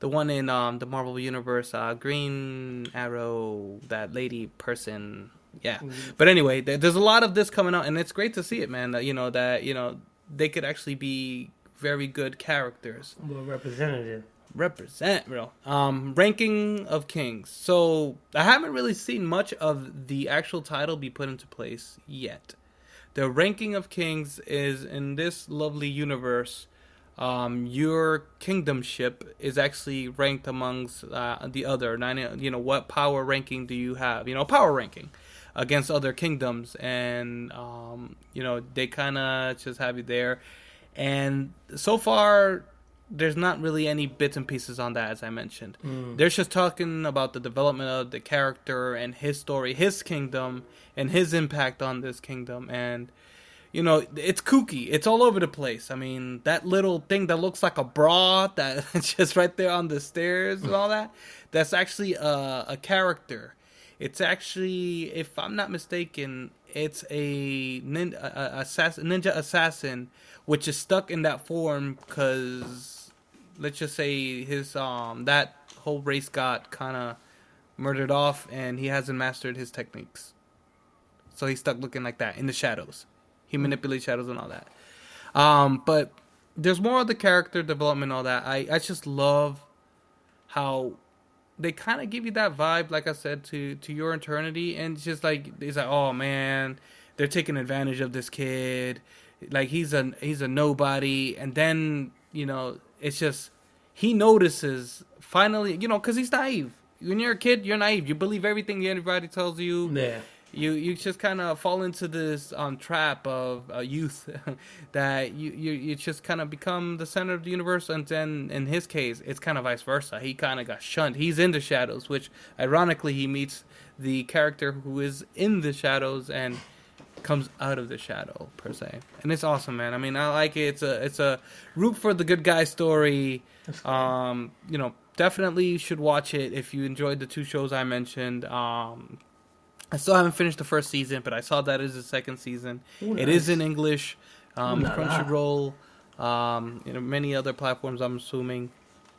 the one in um the Marvel universe, uh, Green Arrow, that lady person. Yeah, but anyway, there's a lot of this coming out, and it's great to see it, man. That you know that you know they could actually be very good characters Well, representative. Represent real um ranking of kings. So i haven't really seen much of the actual title be put into place yet. The ranking of kings is in this lovely universe. Um your kingdomship is actually ranked amongst uh, the other nine you know what power ranking do you have? You know power ranking against other kingdoms and um you know they kind of just have you there. And so far there's not really any bits and pieces on that as i mentioned. Hmm. They're just talking about the development of the character and his story his kingdom and his impact on this kingdom. And you know it's kooky. It's all over the place. I mean that little thing that looks like a bra that's (laughs) just right there on the stairs and all (laughs) that that's actually a, a character. It's actually if i'm not mistaken it's a, nin- a, a assassin, ninja assassin which is stuck in that form because let's just say his um that whole race got kind of murdered off and he hasn't mastered his techniques. So he's stuck looking like that in the shadows. He manipulates shadows and all that. Um but there's more of the character development and all that. I i just love how they kind of give you that vibe like i said to to your eternity. And it's just like it's like oh man they're taking advantage of this kid. Like he's a he's a nobody. And then you know it's just he notices finally you know because he's naive. When you're a kid you're naive. You believe everything everybody tells you. Yeah. you you just kind of fall into this um trap of uh, youth (laughs) that you, you you just kind of become the center of the universe and then in his case it's kind of vice versa. He kind of got shunned. He's in the shadows which ironically he meets the character who is in the shadows and comes out of the shadow per se and it's awesome man i mean i like it it's a it's a root for the good guy story um you know definitely should watch it if you enjoyed the two shows i mentioned um I still haven't finished the first season, but I saw that is the second season. Ooh, It is in English. Um, Ooh la la. Crunchyroll, um, you know, many other platforms. I'm assuming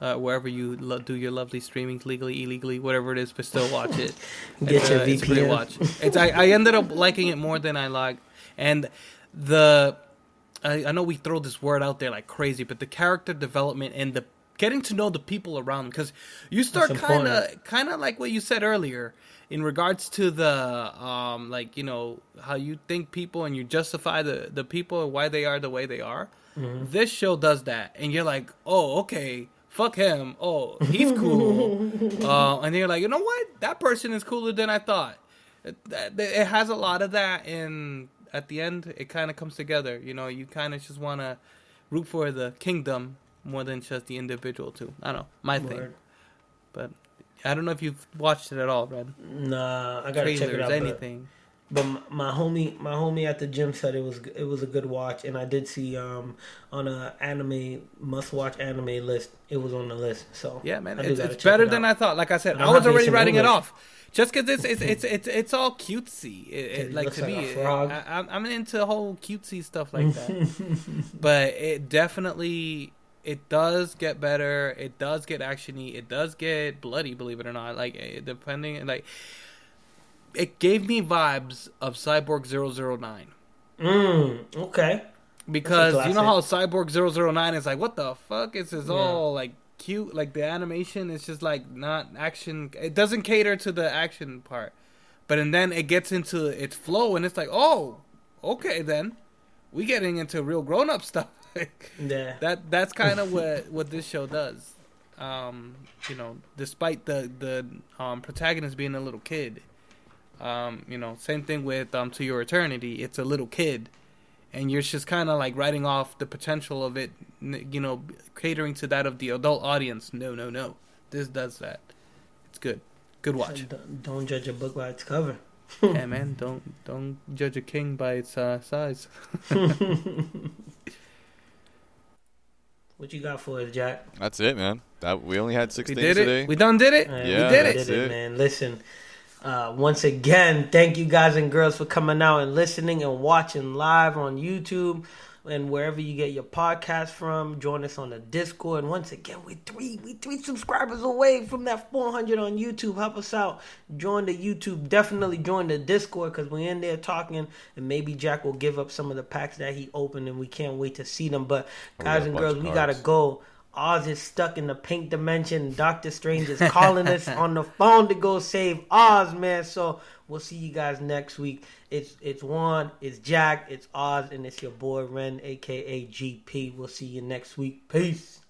uh, wherever you lo- do your lovely streaming, legally, illegally, whatever it is, but still watch it. (laughs) Get It's, your uh, it's VPN. watch. It's I, I ended up liking it more than I like, and the I, I know we throw this word out there like crazy, but the character development and the getting to know the people around them, because you start kind of kind of like what you said earlier in regards to the um like you know how you think people and you justify the the people and why they are the way they are Mm-hmm. this show does that and you're like oh okay fuck him. Oh he's cool. (laughs) Uh, and you're like you know what? That person is cooler than i thought. It, that- it has a lot of that and at the end it kind of comes together you know? You kind of just want to root for the kingdom more than just the individual too. I don't know. My thing. But I don't know if you've watched it at all, Red. Nah, I gotta Trailers, check it out. but- anything. But my, my homie, my homie at the gym said it was it was a good watch, and I did see um on a anime must watch anime list. It was on the list, so Yeah, man, it's, it's better it than. I thought. Like I said, I I, was already writing it off, just because it's it's it's it's it's all cutesy. It, it, like to like me. I, I'm I'm into whole cutesy stuff like that. (laughs) but it definitely it does get better. It does get actiony. It does get bloody. Believe it or not, like eh, depending like. It gave me vibes of Cyborg 009. Mm, okay. because you know how. Cyborg 009 is like, what the fuck? It's just Yeah. all like cute, like the animation is just like not action. It doesn't cater to the action part, but and then it gets into its flow, and it's like, oh, okay, then we getting into real grown up (laughs) stuff. Yeah. that that's (laughs) kind of what what this show does. Um, you know, despite the the um, protagonist being a little kid, um, you know, same thing with um, To Your Eternity. It's a little kid, and you're just kind of like writing off the potential of it. You know, catering to that of the adult audience. No, no, no. This does that. It's good. Good watch. Don't, don't judge a book by its cover. yeah, man. (laughs) Don't don't judge a king by its uh, size. (laughs) What you got for us, Jack? That's it, man. That we only had six We things did today. We done did it. Yeah, we did that's it. it. man. Listen, uh, once again, thank you guys and girls for coming out and listening and watching live on YouTube and wherever you get your podcast from. Join us on the Discord. And once again, we three we three subscribers away from that 400 on YouTube. Help us out. Join the YouTube. Definitely join the Discord because we're in there talking. And maybe Jack will give up some of the packs that he opened, and we can't wait to see them. But guys and girls, we gotta go. Oz is stuck in the pink dimension. Doctor Strange is calling us (laughs) on the phone to go save Oz, man. So we'll see you guys next week. It's it's Juan, it's Jack, it's Oz, and it's your boy Ren, aka GP. We'll see you next week. Peace.